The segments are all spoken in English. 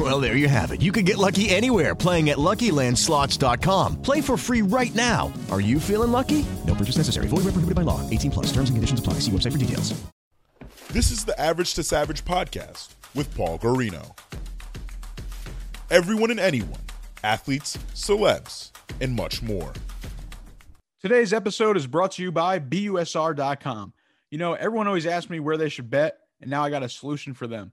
Well, there you have it. You can get lucky anywhere playing at LuckyLandSlots.com. Play for free right now. Are you feeling lucky? No purchase necessary. Void where prohibited by law. 18 plus. Terms and conditions apply. See website for details. This is the Average to Savage podcast with Paul Garino. Everyone and anyone, athletes, celebs, and much more. Today's episode is brought to you by BUSR.com. You know, everyone always asks me where they should bet, and now I got a solution for them.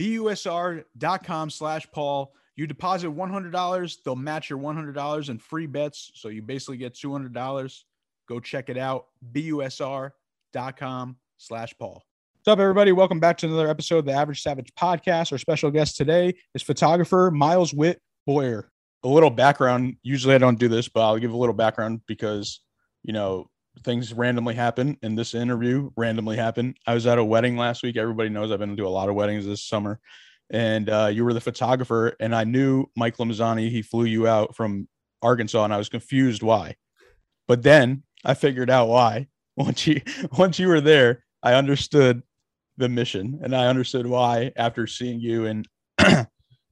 BUSR.com slash Paul. You deposit $100, they'll match your $100 in free bets. So you basically get $200. Go check it out. BUSR.com slash Paul. What's up, everybody? Welcome back to another episode of the Average Savage podcast. Our special guest today is photographer Miles Witt Boyer. A little background. Usually I don't do this, but I'll give a little background because, you know, things randomly happen and this interview randomly happened. I was at a wedding last week. Everybody knows I've been to a lot of weddings this summer. And uh, you were the photographer, and I knew Mike Lamazani. He flew you out from Arkansas, and I was confused why. But then I figured out why. Once you once you were there, I understood the mission, and I understood why after seeing you. And and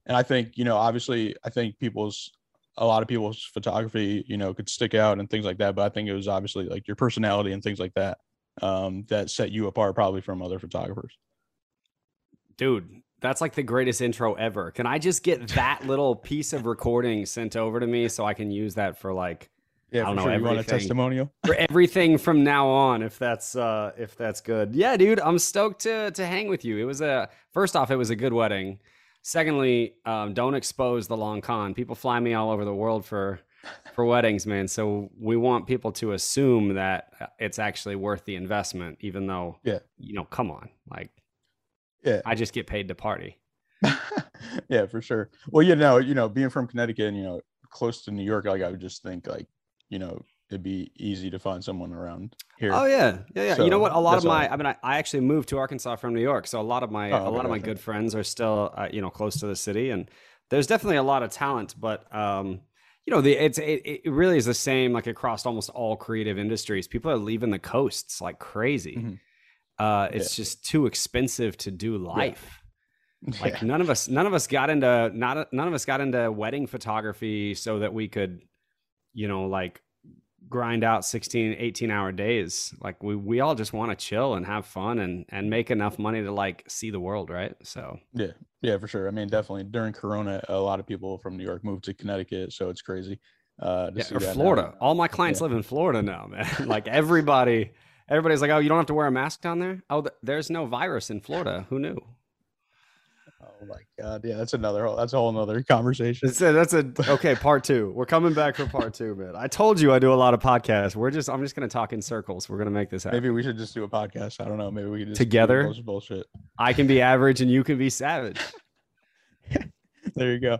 I think you know, obviously, I think people's a lot of people's photography, you know, could stick out and things like that. But I think it was obviously like your personality and things like that um, that set you apart probably from other photographers. Dude, that's like the greatest intro ever. Can I just get that little piece of recording sent over to me so I can use that for like Yeah, I don't know, sure. You want a testimonial? for everything from now on if that's uh if that's good. Yeah, dude, I'm stoked to to hang with you. It was a first off, it was a good wedding. Secondly, um, don't expose the long con. People fly me all over the world for for weddings, man. So we want people to assume that uh, it's actually worth the investment, even though Yeah. you know, come on, like Yeah. I just get paid to party. yeah, for sure. Well, you know, you know, being from Connecticut and you know, close to New York, like I would just think like, you know, it'd be easy to find someone around here. Oh yeah, yeah, yeah. you know what? A lot of that's all. my, I mean, I, I actually moved to Arkansas from New York, so a lot of my, Oh, a lot of my good friends are still, uh, you know, close to the city, and there's definitely a lot of talent. But, um, you know, the it's it, it really is the same like across almost all creative industries. People are leaving the coasts like crazy. Mhm. Uh, it's just too expensive to do life. Like Yeah. none of us, none of us got into not none of us got into wedding photography so that we could, you know, like grind out 16 18 hour days like we we all just want to chill and have fun and and make enough money to like see the world right so Yeah, yeah, for sure. I mean, definitely during Corona, a lot of people from New York moved to Connecticut, so it's crazy. Uh, to yeah, or that now. florida all my clients Yeah. live in florida now man like everybody everybody's like oh you don't have to wear a mask down there oh th- there's no virus in florida who knew Oh my god, yeah, that's another. whole- That's a whole another conversation. That's a, that's a okay part two. We're coming back for part two, man. I told you I do a lot of podcasts. We're just I'm just gonna talk in circles. We're gonna make this happen. Maybe we should just do a podcast. I don't know. Maybe we could just Together? do a bunch of bullshit. I can be average and you can be savage. There you go.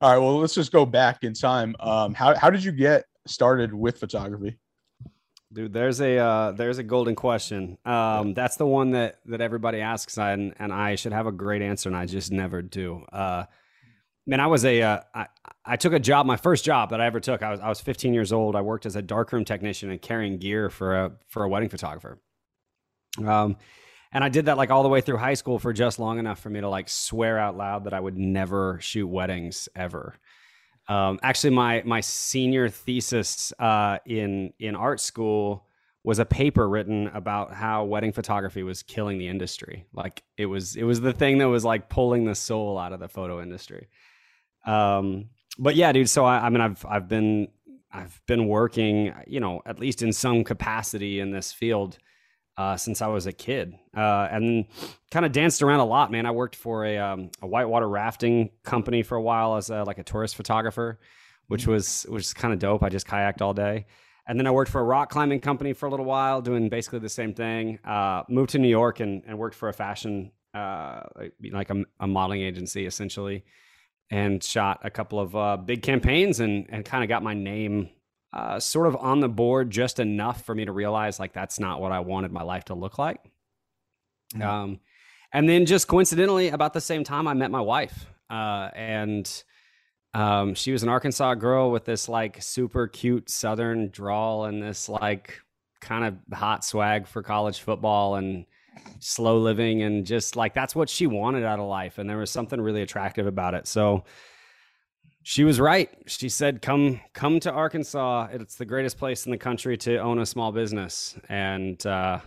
All right. Well, let's just go back in time. Um, how how did you get started with photography? Dude, there's a uh, there's a golden question. Um, that's the one that that everybody asks, and and I should have a great answer, and I just never do. Uh, man, I was a uh, I, I took a job, my first job that I ever took. I was I was 15 years old. I worked as a darkroom technician and carrying gear for a for a wedding photographer. Um, and I did that like all the way through high school for just long enough for me to like swear out loud that I would never shoot weddings ever. Um, actually, my my senior thesis uh, in in art school was a paper written about how wedding photography was killing the industry. Like it was it was the thing that was like pulling the soul out of the photo industry. Um, but yeah, dude. So I, I mean, I've I've been I've been working, you know, at least in some capacity in this field uh, since I was a kid, uh, and kind of danced around a lot, man. I worked for a, um, a whitewater rafting company for a while as a, like a tourist photographer, which was which is kind of dope. I just kayaked all day, and then I worked for a rock climbing company for a little while, doing basically the same thing. Uh, moved to New York and, and worked for a fashion uh, like- like a, a modeling agency essentially, and shot a couple of uh, big campaigns and and kind of got my name uh, sort of on the board just enough for me to realize like that's not what I wanted my life to look like. Mhm. Um, and then just coincidentally, about the same time, I met my wife, uh, and um, she was an Arkansas girl with this like super cute Southern drawl and this like kind of hot swag for college football and slow living and just like that's what she wanted out of life and there was something really attractive about it so she was right she said come come to arkansas it's the greatest place in the country to own a small business and uh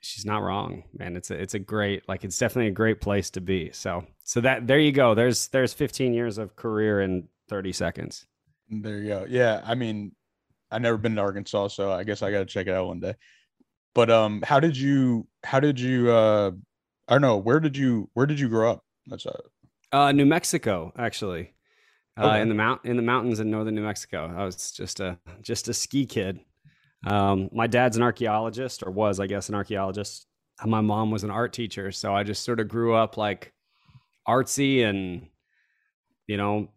she's not wrong man it's a it's a great like it's definitely a great place to be so so that there you go there's there's 15 years of career in 30 seconds There you go. Yeah, I mean, I've never been to Arkansas, so I guess I got to check it out one day. But um, how did you? How did you? Uh, I don't know. Where did you? Where did you grow up? That's uh, Uh, New Mexico, actually, uh, in the mount in the mountains in northern New Mexico. I was just a just a ski kid. Um, my dad's an archaeologist, or was, I guess, an archaeologist. And My mom was an art teacher, so I just sort of grew up like artsy and you know,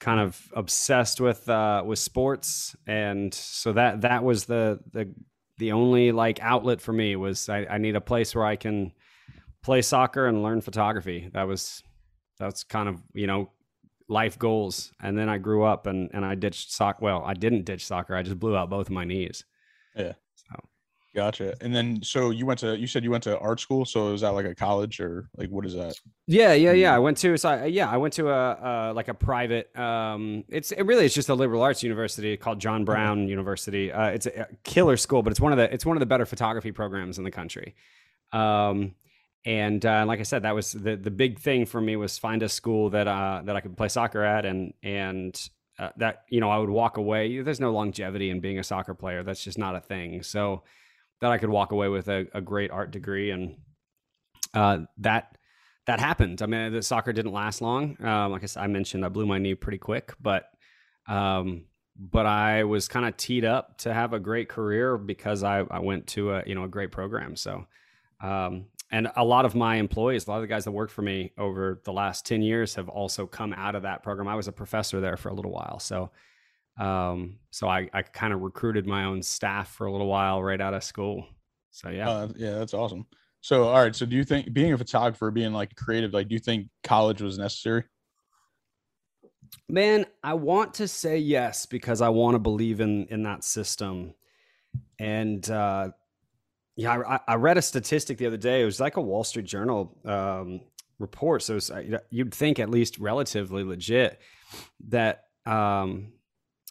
kind of obsessed with uh, with sports, and so that that was the the the only like outlet for me was I, I need a place where I can play soccer and learn photography. That was that's kind of you know life goals. And then I grew up and and I ditched soccer. Well, I didn't ditch soccer. I just blew out both of my knees. Yeah. So. Gotcha. And then, so you went to? You said you went to art school. So is that like a college or like what is that? Yeah, yeah, yeah. I went to so I, yeah, I went to a uh, like a private. Um, it's it really it's just a liberal arts university called John Brown University. Uh, it's a killer school, but it's one of the it's one of the better photography programs in the country. Um, and uh, like I said, that was the the big thing for me was find a school that uh, that I could play soccer at, and and uh, that you know I would walk away. There's no longevity in being a soccer player. That's just not a thing. So that I could walk away with a, a great art degree, and uh, that that happened. I mean, the soccer didn't last long. Um, like I, said, I mentioned, I blew my knee pretty quick, but um, but I was kind of teed up to have a great career because I, I went to a you know a great program. So um, and a lot of my employees, a lot of the guys that worked for me over the last ten years have also come out of that program. I was a professor there for a little while, so um, so I, I kind of recruited my own staff for a little while right out of school. So yeah. Uh, yeah, that's awesome. So, all right. So, do you think being a photographer, being like creative, like, do you think college was necessary? Man, I want to say yes because I want to believe in in that system. And uh, yeah, I, I read a statistic the other day. It was like a Wall Street Journal um, report. So it's, uh, you'd think at least relatively legit that um,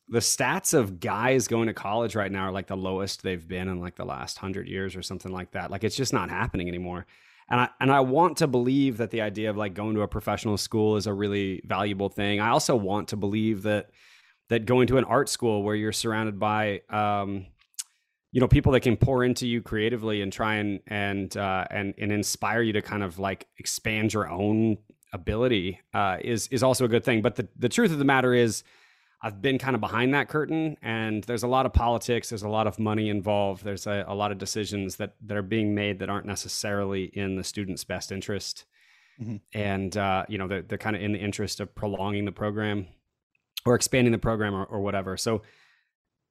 the stats of guys going to college right now are like the lowest they've been in like the last hundred years or something like that. Like it's just not happening anymore. And I and I want to believe that the idea of like going to a professional school is a really valuable thing. I also want to believe that that going to an art school where you're surrounded by um, you know people that can pour into you creatively and try and and uh, and and inspire you to kind of like expand your own ability uh, is is also a good thing. But the the truth of the matter is, I've been kind of behind that curtain, and there's a lot of politics. There's a lot of money involved. There's a, a lot of decisions that that are being made that aren't necessarily in the student's best interest, Mhm. and uh, you know they're, they're kind of in the interest of prolonging the program or expanding the program or, or whatever. So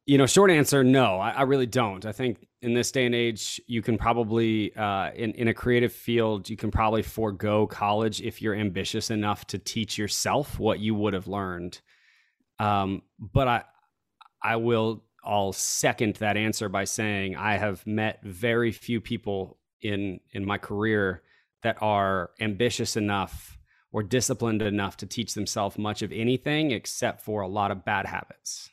you know, short answer, no, I, I really don't. I think in this day and age, you can probably, uh, in in a creative field, you can probably forego college if you're ambitious enough to teach yourself what you would have learned. Um, but I, I will, I'll second that answer by saying I have met very few people in in my career that are ambitious enough or disciplined enough to teach themselves much of anything except for a lot of bad habits.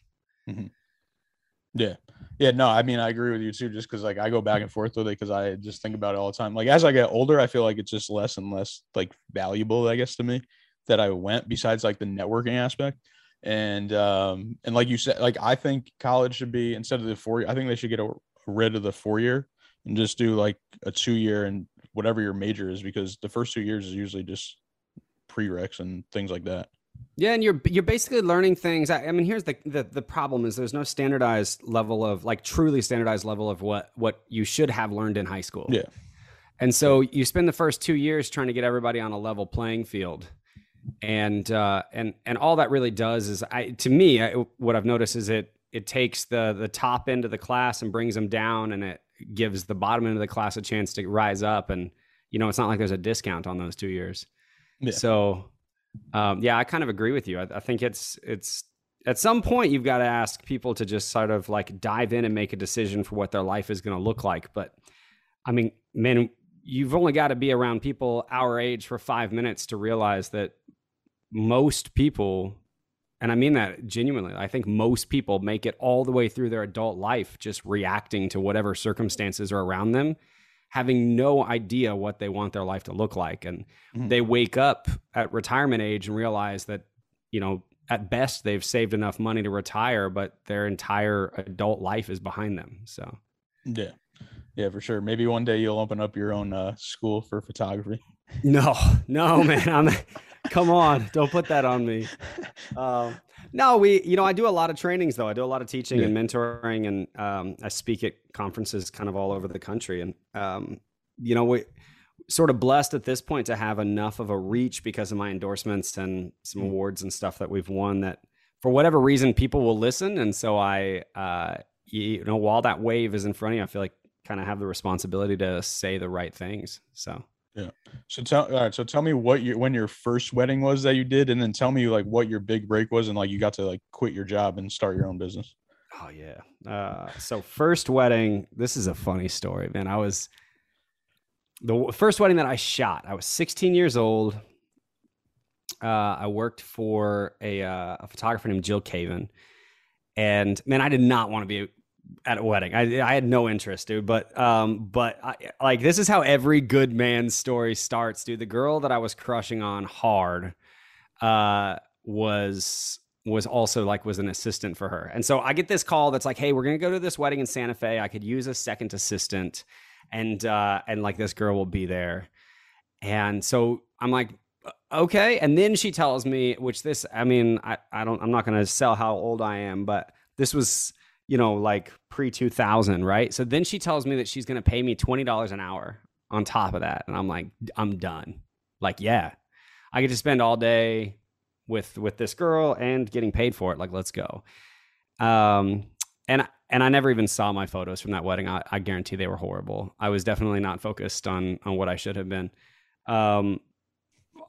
Yeah. Yeah. No, I mean, I agree with you too, just because like I go back and forth with it because I just think about it all the time. Like as I get older, I feel like it's just less and less like valuable, I guess, to me that I went besides like the networking aspect. And um and like you said, like I think college should be instead of the four, I think they should get a, rid of the four year and just do like a two year and whatever your major is because the first two years is usually just prereqs and things like that. Yeah, and you're you're basically learning things. I, I mean, here's the, the the problem is there's no standardized level of like truly standardized level of what what you should have learned in high school. Yeah. And so you spend the first two years trying to get everybody on a level playing field, and uh, and and all that really does is, I to me, I, what I've noticed is it it takes the the top end of the class and brings them down, and it gives the bottom end of the class a chance to rise up. And you know, it's not like there's a discount on those two years. Yeah. So, um, yeah, I kind of agree with you. I, I think it's it's at some point you've got to ask people to just sort of like dive in and make a decision for what their life is going to look like. But I mean, man, you've only got to be around people our age for five minutes to realize that most people, and I mean that genuinely, I think most people make it all the way through their adult life just reacting to whatever circumstances are around them, having no idea what they want their life to look like. And Mhm. they wake up at retirement age and realize that, you know, at best they've saved enough money to retire, but their entire adult life is behind them. So, Yeah. Yeah, for sure. Maybe one day you'll open up your own uh, school for photography. No, no, man. I'm come on, don't put that on me. Um, no, we, you know, I do a lot of trainings though. I do a lot of teaching Yeah. and mentoring, and um, I speak at conferences kind of all over the country. And um, you know, we sort of blessed at this point to have enough of a reach because of my endorsements and some awards and stuff that we've won. That for whatever reason, people will listen, and so I, uh, you know, while that wave is in front of you, I feel like kind of have the responsibility to say the right things. So. So tell all right, so tell me what your when your first wedding was that you did, and then tell me like what your big break was and like you got to like quit your job and start your own business. Oh yeah. Uh, so first wedding. This is a funny story, man. I was the first wedding that I shot. I was 16 years old. Uh, I worked for a, uh, a photographer named Jill Caven, and man, I did not want to be at a wedding. I I had no interest, dude. But um, but I, like this is how every good man's story starts, dude. The girl that I was crushing on hard, uh, was was also like was an assistant for her. And so I get this call that's like, "Hey, we're to go to this wedding in Santa Fe. I could use a second assistant." And uh and like this girl will be there. And so I'm like, "Okay." And then she tells me, which this I mean, I I don't I'm not to sell how old I am, but this was, you know, like pre 2000, right? So then she tells me that she's going to pay me $20 an hour on top of that. And I'm like, "I'm done." Like, yeah. I get to spend all day with with this girl and getting paid for it. Like, let's go. Um, and and I never even saw my photos from that wedding. I, I guarantee they were horrible. I was definitely not focused on on what I should have been. Um,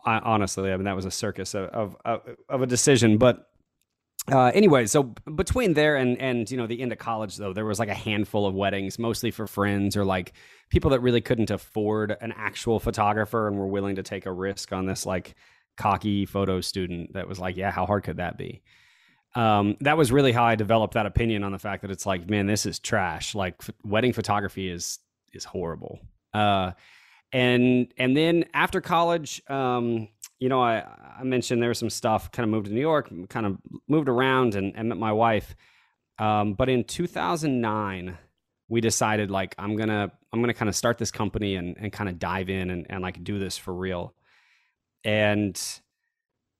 I, honestly, I mean that was a circus of of, of, of a decision. But uh, anyway, so between there and and you know the end of college though, there was like a handful of weddings, mostly for friends or like people that really couldn't afford an actual photographer and were willing to take a risk on this like cocky photo student that was like, yeah, how hard could that be? Um, that was really how I developed that opinion on the fact that it's like, man, this is trash. Like f- wedding photography is is horrible. Uh, and and then after college, um, you know, I I mentioned there was some stuff. Kind of moved to New York, kind of moved around, and, and met my wife. Um, but in 2009, we decided like I'm gonna I'm gonna kind of start this company and and kind of dive in and and like do this for real. And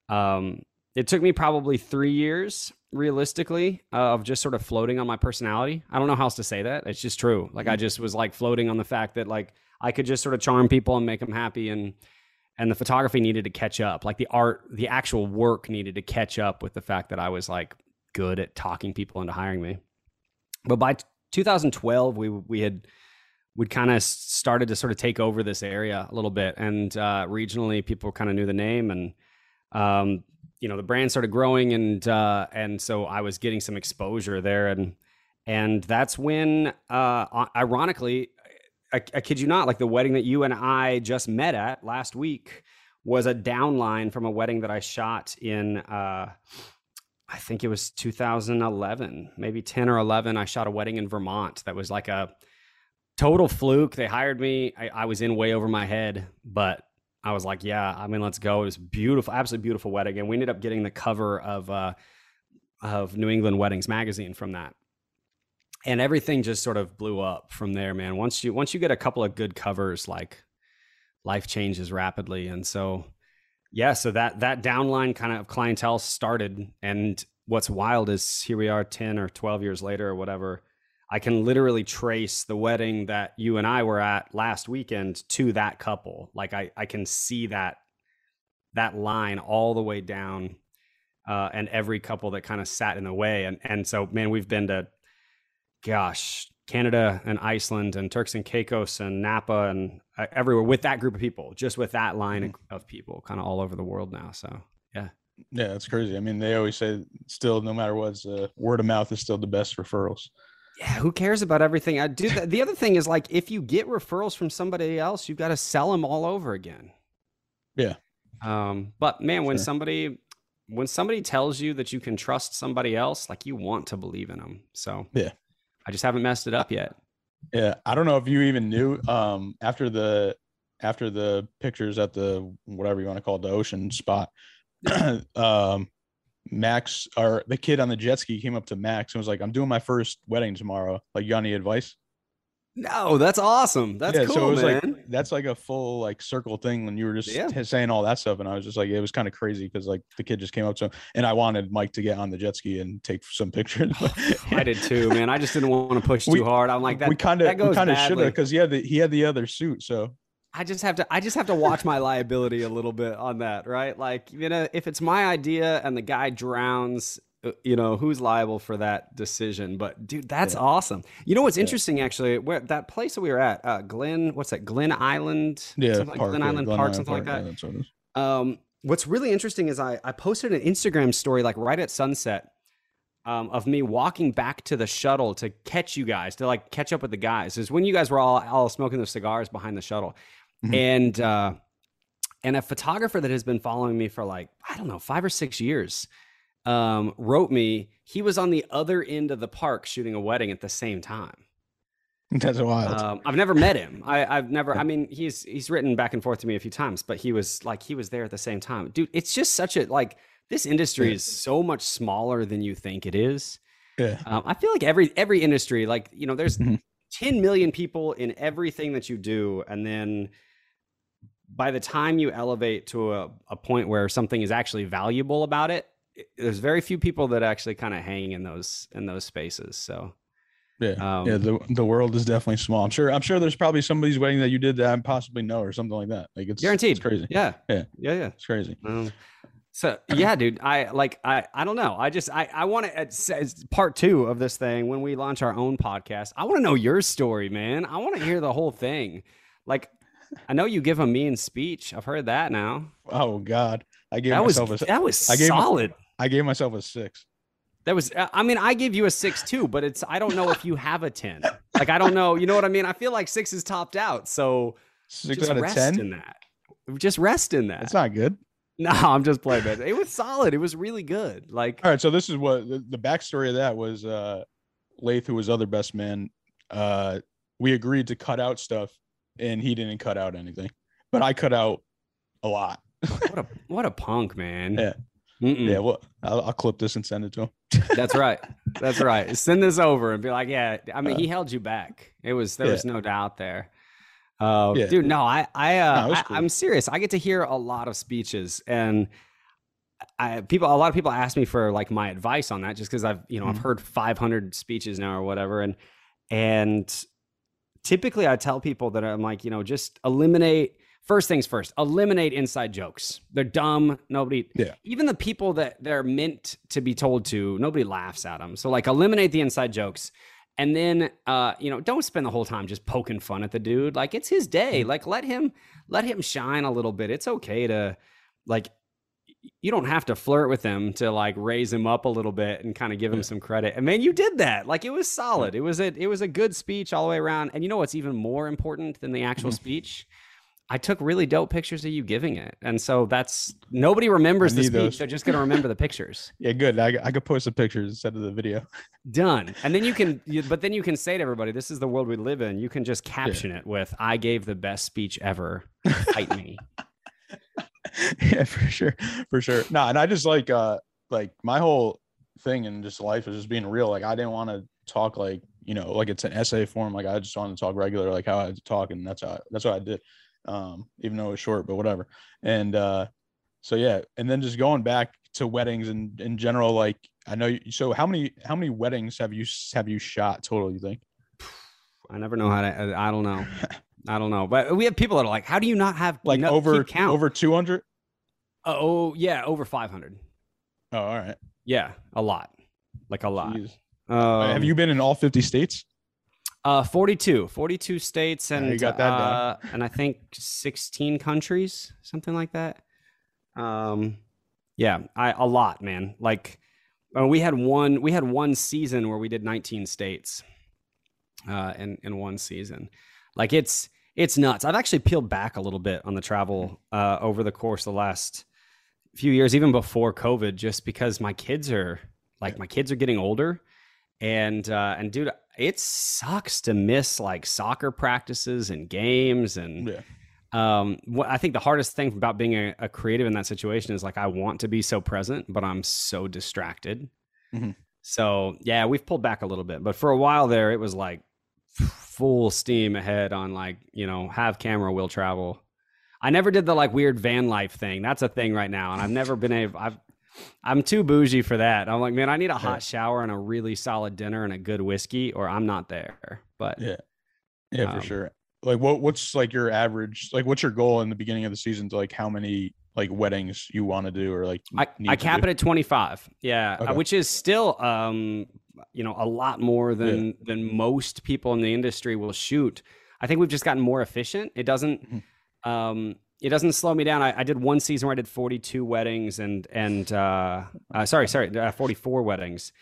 um, it took me probably three years realistically uh, of just sort of floating on my personality. I don't know how else to say that. It's just true. Like I just was like floating on the fact that like I could just sort of charm people and make them happy and and the photography needed to catch up. Like the art, the actual work needed to catch up with the fact that I was like good at talking people into hiring me. But by t- 2012, we we had we'd kind of started to sort of take over this area a little bit, and uh, regionally, people kind of knew the name, and um, you know the brand started growing, and uh, and so I was getting some exposure there, and and that's when, uh, ironically, I, I kid you not, like the wedding that you and I just met at last week was a downline from a wedding that I shot in. Uh, I think it was 2011, maybe 10 or 11. I shot a wedding in Vermont that was like a total fluke. They hired me. I, I was in way over my head, but I was like, yeah, I mean, let's go. It was beautiful, absolutely beautiful wedding. And we ended up getting the cover of, uh, of New England Weddings magazine from that. And everything just sort of blew up from there, man. Once you, once you get a couple of good covers, like life changes rapidly. And so, yeah, so that that downline kind of clientele started, and what's wild is here we are, ten or twelve years later, or whatever. I can literally trace the wedding that you and I were at last weekend to that couple. Like I, I can see that that line all the way down, uh, and every couple that kind of sat in the way. And and so, man, we've been to, gosh, Canada and Iceland and Turks and Caicos and Napa and uh, everywhere with that group of people, just with that line Mm. of people, kind of all over the world now. So yeah, Yeah, that's crazy. I mean, they always say still, no matter what, uh, word of mouth is still the best referrals. yeah. Who cares about everything? I do. The, the other thing is like if you get referrals from somebody else, you've got to sell them all over again. Yeah. Um, but man, when Sure. somebody when somebody tells you that you can trust somebody else, like you want to believe in them. So Yeah. I just haven't messed it up yet. Yeah, I don't know if you even knew um after the after the pictures at the whatever you want to call it, the ocean spot. um Max or the kid on the jet ski came up to Max and was like, "I'm doing my first wedding tomorrow. Like, you got any advice?" No, that's awesome. That's yeah, cool, so it was man. like that's like a full like circle thing when you were just Yeah. saying all that stuff, and I was just like, it was kind of crazy because like the kid just came up to him, and I wanted Mike to get on the jet ski and take some pictures. I did too, man. I just didn't want to push too We- hard. I'm like that. we kind of that we goes kind of should have because he had the he had the other suit, so I just have to I just have to watch my liability a little bit on that, right? Like, you know, if it's my idea and the guy drowns, you know, who's liable for that decision? But dude, that's awesome. You know what's interesting actually, where that place that we were at, uh Glen, what's that? Glen Island? yeah, like park, Glen yeah, Island Glen Park, Island something like that. yeah, that's what it is. Um, what's really interesting is I, I posted an Instagram story like right at sunset um, of me walking back to the shuttle to catch you guys, to like catch up with the guys. Is when you guys were all, all smoking those cigars behind the shuttle. Mhm. And uh, and a photographer that has been following me for like, I don't know, five or six years um, wrote me, he was on the other end of the park shooting a wedding at the same time. That's wild. Um, I've never met him. I, I've never. I mean, he's he's written back and forth to me a few times, but he was like he was there at the same time, dude. It's just such a like this industry is so much smaller than you think it is. yeah, Um, I feel like every every industry, like you know, there's Mhm. 10 million people in everything that you do, and then by the time you elevate to a, a point where something is actually valuable about it, it- there's very few people that actually kind of hang in those in those spaces. So yeah, um, yeah. The the world is definitely small. I'm sure. I'm sure there's probably somebody's wedding that you did that I possibly know or something like that. Like it's guaranteed, It's crazy. Yeah, Yeah. yeah, yeah. It's crazy. Um, so yeah, dude, I like I I don't know. I just I I want to it's part two of this thing when we launch our own podcast. I want to know your story, man. I want to hear the whole thing. Like, I know you give a mean speech. I've heard that now. Oh God, I gave That was myself a that was I gave solid. I gave myself a six. That was. I mean, I give you a six too, but it's. I don't know if you have a ten. Like, I don't know. You know what I mean? I feel like six is topped out. So Six just out of rest ten. in that. Just rest in that. That's not good. No, I'm just playing, man. It was solid. It was really good. Like, All right, so this is what the, the backstory of that was. uh Lath, who was other best man, uh, we agreed to cut out stuff, and he didn't cut out anything, but I cut out a lot. what a what a punk, man. Yeah. Mm-mm. Yeah, well, I'll, I'll clip this and send it to him. That's right. That's right. Send this over and be like, yeah. I mean, he held you back. It was there Uh, yeah. was no doubt there. Uh, Yeah. dude, no, I I, uh, No, it I cool. I'm serious. I get to hear a lot of speeches and. I, people, a lot of people ask me for like my advice on that, just because I've, you know, I've Mhm. heard 500 speeches now or whatever, and and typically I tell people that I'm like, you know, just eliminate first things first, eliminate inside jokes. They're dumb. Nobody, Yeah. even the people that they're meant to be told to, nobody laughs at them. So like eliminate the inside jokes. And then uh, you know, don't spend the whole time just poking fun at the dude. Like it's his day. Like let him let him shine a little bit. It's okay to like you don't have to flirt with him to like raise him up a little bit and kind of give him some credit. And man, you did that. Like it was solid. It was a it was a good speech all the way around. And you know what's even more important than the actual Mhm. speech? I took really dope pictures of you giving it. And so that's nobody remembers the speech. those. They're just gonna remember the pictures. Yeah, good. I, I could post the pictures instead of the video. Done. And then you can you, but then you can say to everybody, this is the world we live in. You can just caption it with I gave the best speech ever. Fight me. yeah, for sure, for sure. No, and I just like uh like my whole thing in just life is just being real. Like I didn't want to talk like you know like it's an essay form. Like I just wanted to talk regular, like how I had to talk, and that's how that's what I did. Um, even though it was short, but whatever. And uh, so yeah, and then just going back to weddings and in general, like I know. You, so how many how many weddings have you have you shot total? You think? I never know how to I don't know. I don't know. But we have people that are like, how do you not have Like no, over count? over two hundred? Oh yeah, over five hundred. Oh, all right. Yeah, a lot, like a lot. Um, have you been in all fifty states? Uh, 42, 42 states and you got that down. uh, and I think 16 countries, something like that. Um, yeah, I a lot, man. Like uh, we had one we had one season where we did 19 states uh, in in one season. Like it's it's nuts. I've actually peeled back a little bit on the travel uh, over the course of the last few years, even before COVID, just because my kids are like my kids are getting older, and uh, and dude, it sucks to miss like soccer practices and games and Yeah. um what i think the hardest thing about being a, a creative in that situation is like i want to be so present but i'm so distracted Mhm. so yeah we've pulled back a little bit but for a while there it was like full steam ahead on like you know have camera will travel i never did the like weird van life thing that's a thing right now and i've never been able i've i'm too bougie for that i'm like man i need a hot shower and a really solid dinner and a good whiskey or i'm not there but Yeah. Yeah, for Um, sure. Like what what's like your average like what's your goal in the beginning of the season to like how many like weddings you want to do or like I, I cap do? it at 25. Yeah. Okay. Which is still, um, you know, a lot more than, than most people in the industry will shoot. I think we've just gotten more efficient. It doesn't, Mm-hmm. um, it doesn't slow me down. I, I did one season where I did 42 weddings and, and, uh, uh sorry, sorry, uh, 44 weddings.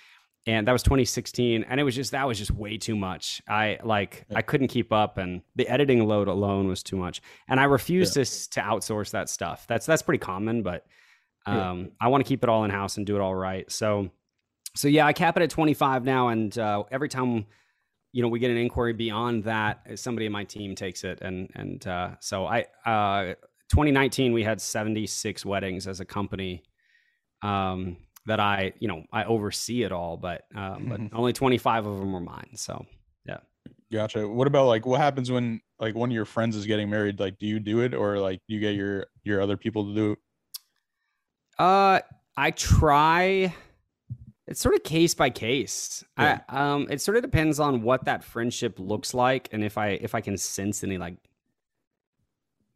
And that was 2016. And it was just, that was just way too much. I like, I couldn't keep up and the editing load alone was too much. And I refused to, to outsource that stuff. That's, that's pretty common, but, Yeah. um, I want to keep it all in house and do it all right. So, so yeah, I cap it at 25 now. And, uh, every time, you know, we get an inquiry beyond that, somebody in my team takes it. And, and, uh, so I, uh, 2019, we had 76 weddings as a company. Um, that I, you know, I oversee it all, but, um, but Mhm. only 25 of them were mine. So, yeah. Gotcha. What about like what happens when like one of your friends is getting married? Like do you do it or like do you get your your other people to do it? Uh, I try. It's sort of case by case. I um, it sort of depends on what that friendship looks like, and if I if I can sense any like,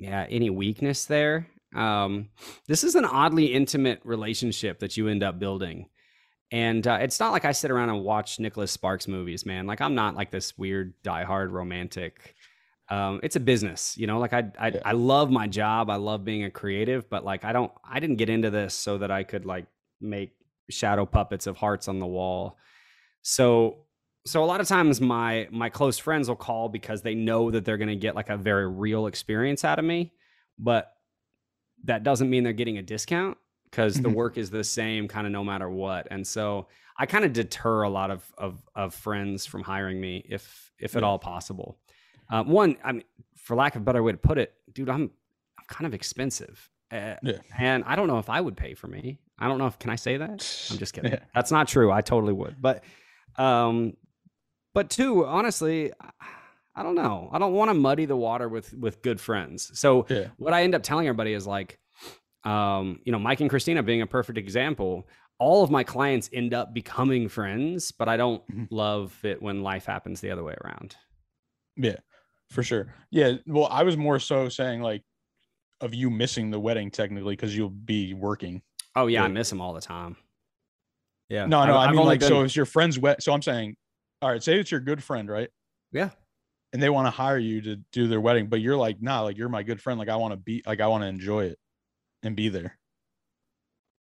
yeah, any weakness there. Um, this is an oddly intimate relationship that you end up building, and uh, it's not like I sit around and watch Nicholas Sparks movies, man. Like I'm not like this weird diehard romantic. Um, it's a business, you know. Like I, I, Yeah. I love my job. I love being a creative, but like I don't, I didn't get into this so that I could like make shadow puppets of hearts on the wall. So, so a lot of times my my close friends will call because they know that they're going to get like a very real experience out of me, but that doesn't mean they're getting a discount because the Mhm. work is the same kind of no matter what. And so I kind of deter a lot of of of friends from hiring me if if at all possible. Uh, one, I mean, for lack of a better way to put it, dude, I'm I'm kind of expensive, uh, Yeah. and I don't know if I would pay for me. I don't know if can I say that. I'm just kidding. Yeah. That's not true. I totally would, but um, but two, honestly, I- I don't know. I don't want to muddy the water with with good friends. So Yeah. what I end up telling everybody is like, um, you know, Mike and Christina being a perfect example. All of my clients end up becoming friends, but I don't Mhm. love it when life happens the other way around. Yeah, for sure. Yeah. Well, I was more so saying like of you missing the wedding technically because you'll be working. Oh yeah, I miss them all the time. Yeah. No, no, I, I've mean only like so it's your friend's wed. So I'm saying, all right, say it's your good friend, right? yeah. And they want to hire you to do their wedding, but you're like, nah, like you're my good friend. Like I want to be, like I want to enjoy it and be there,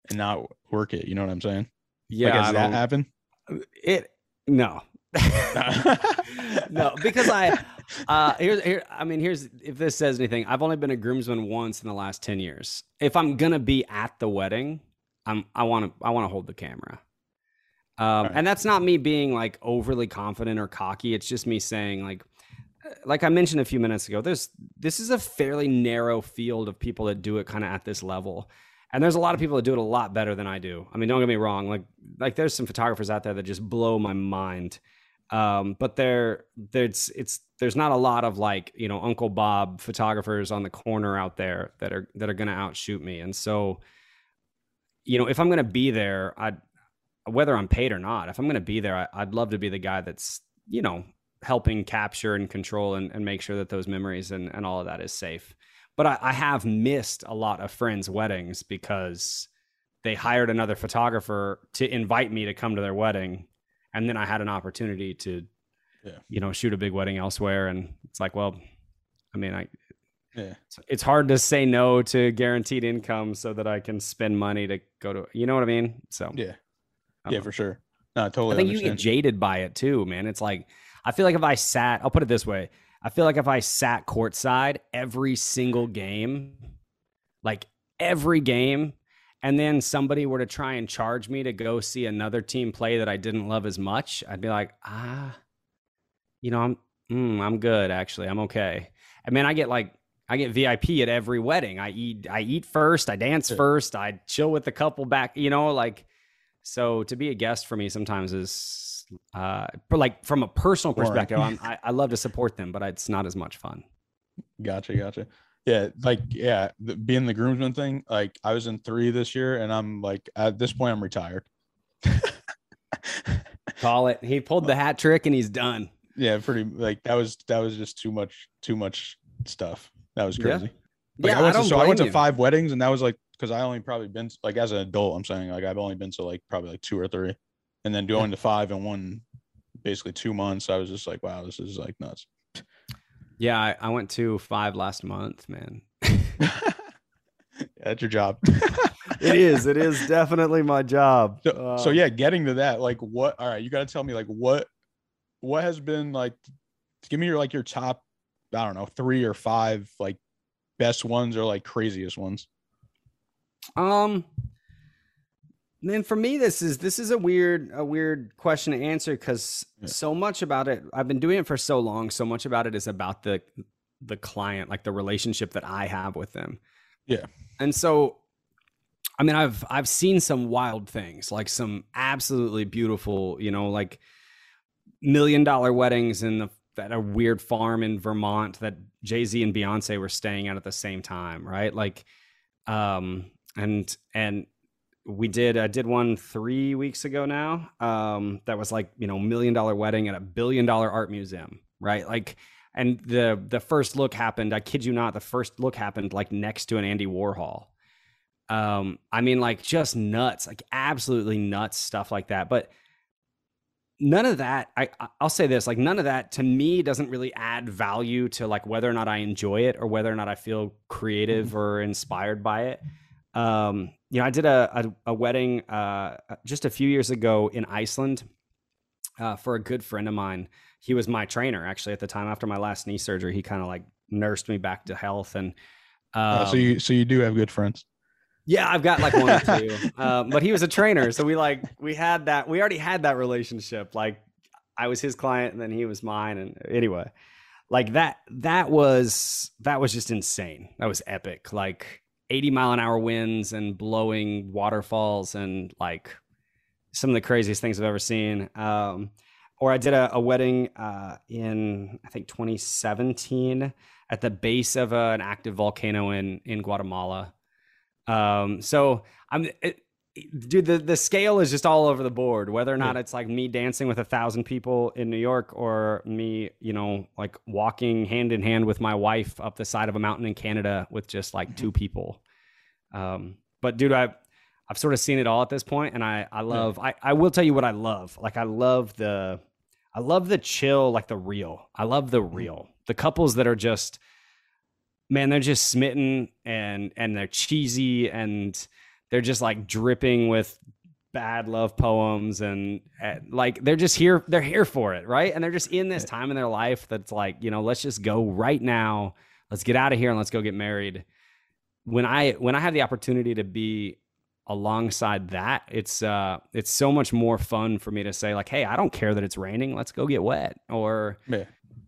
and not work it. You know what I'm saying? Yeah. Like, has that happen? It no. no, because I uh here's here I mean here's if this says anything, I've only been a groomsman once in the last 10 years. If I'm going to be at the wedding, I'm I want to I want to hold the camera. Um right. and that's not me being like overly confident or cocky. It's just me saying like like I mentioned a few minutes ago, there's this is a fairly narrow field of people that do it kind of at this level. And there's a lot of people that do it a lot better than I do. I mean, don't get me wrong. Like, like there's some photographers out there that just blow my mind. Um, but there, there's, it's, there's not a lot of like, you know, Uncle Bob photographers on the corner out there that are, that are going to outshoot me. And so, you know, if I'm going to be there, I'd, whether I'm paid or not, if I'm going to be there, I, I'd love to be the guy that's, you know, helping capture and control and, and make sure that those memories and, and all of that is safe but I, I have missed a lot of friends' weddings because they hired another photographer to invite me to come to their wedding, and then I had an opportunity to Yeah. you know, shoot a big wedding elsewhere. And it's like, well, I mean, I, Yeah. it's- it's hard to say no to guaranteed income so that I can spend money to go to, you know what I mean? So Yeah. Yeah, know. for sure. No, I totally I think you get jaded by it too, man. It's like I feel like if I sat, I'll put it this way: I feel like if I sat courtside every single game, like every game, and then somebody were to try and charge me to go see another team play that I didn't love as much, I'd be like, ah, you know, I'm, mm, I'm good actually, I'm okay. I mean, I get like. I get VIP at every wedding. I eat I eat first, I dance first, I chill with the couple back, you know, like so to be a guest for me sometimes is uh like from a personal perspective, I'm, I, I love to support them, but it's not as much fun. Gotcha, gotcha. Yeah, like yeah, the, being the groomsman thing. Like I was in three this year, and I'm like at this point I'm retired. Call it. He pulled the hat trick and he's done. Yeah, pretty like that was that was just too much too much stuff. That was Yeah. crazy. Like, yeah, I went don't to, so I went to five weddings, and that was like because I only probably been like as an adult. I'm saying like I've only been to like probably like two or three, and then going to five in one, basically two months. I was just like, wow, this is like nuts. Yeah, I, I went to five last month, man. That's your job. it is. It is definitely my job. So, so uh, yeah, getting to that, like what all right, you gotta tell me like what what has been like give me your like your top, I don't know, three or five like best ones or like craziest ones. Um, man, for me, this is this is a weird a weird question to answer because Yeah. so much about it. I've been doing it for so long. So much about it is about the the client, like the relationship that I have with them. Yeah. and so. I mean, I've I've seen some wild things, like some absolutely beautiful, you know, like million dollar weddings in the at a weird farm in Vermont that Jay Z and Beyonce were staying at at the same time, right? Like, um, and and we did I did one three weeks ago now. Um, that was like you know million dollar wedding at a billion dollar art museum, right? Like, and the the first look happened. I kid you not, the first look happened like next to an Andy Warhol. Um, I mean, like just nuts, like absolutely nuts stuff like that. But none of that I I- I'll say this like none of that to me doesn't really add value to like whether or not I enjoy it or whether or not I feel creative or inspired by it. Um, you know, I did a a, a wedding uh just a few years ago in Iceland uh, for a good friend of mine. He was my trainer actually at the time after my last knee surgery. He kind of like nursed me back to health and Uh, um, so you so you do have good friends. yeah, I've got like one or two. um, but he was a trainer, so we like we had that. We already had that relationship. Like I was his client, and then he was mine. And anyway, like that. That was that was just insane. That was epic. Like eighty mile an hour winds and blowing waterfalls and like some of the craziest things I've ever seen. Um, or I did a, a wedding uh, in I think 2017 at the base of a, an active volcano in in Guatemala. Um, so I'm, it, dude, the, the scale is just all over the board, whether or not it's like me dancing with a thousand people in New York or me, you know, like walking hand in hand with my wife up the side of a mountain in Canada with just like two people. Um, but dude, I, I've sort of seen it all at this point and I, I love, I, I will tell you what I love. Like I love the, I love the chill, like the real. I love the real. The couples that are just, man, they're just smitten and and they're cheesy and they're just like dripping with bad love poems and, and like they're just here they're here for it right? And they're just in this time in their life that's like you know let's just go right now let's get out of here and let's go get married. When i when i have the opportunity to be alongside that it's uh it's so much more fun for me to say like hey i don't care that it's raining let's go get wet or Yeah.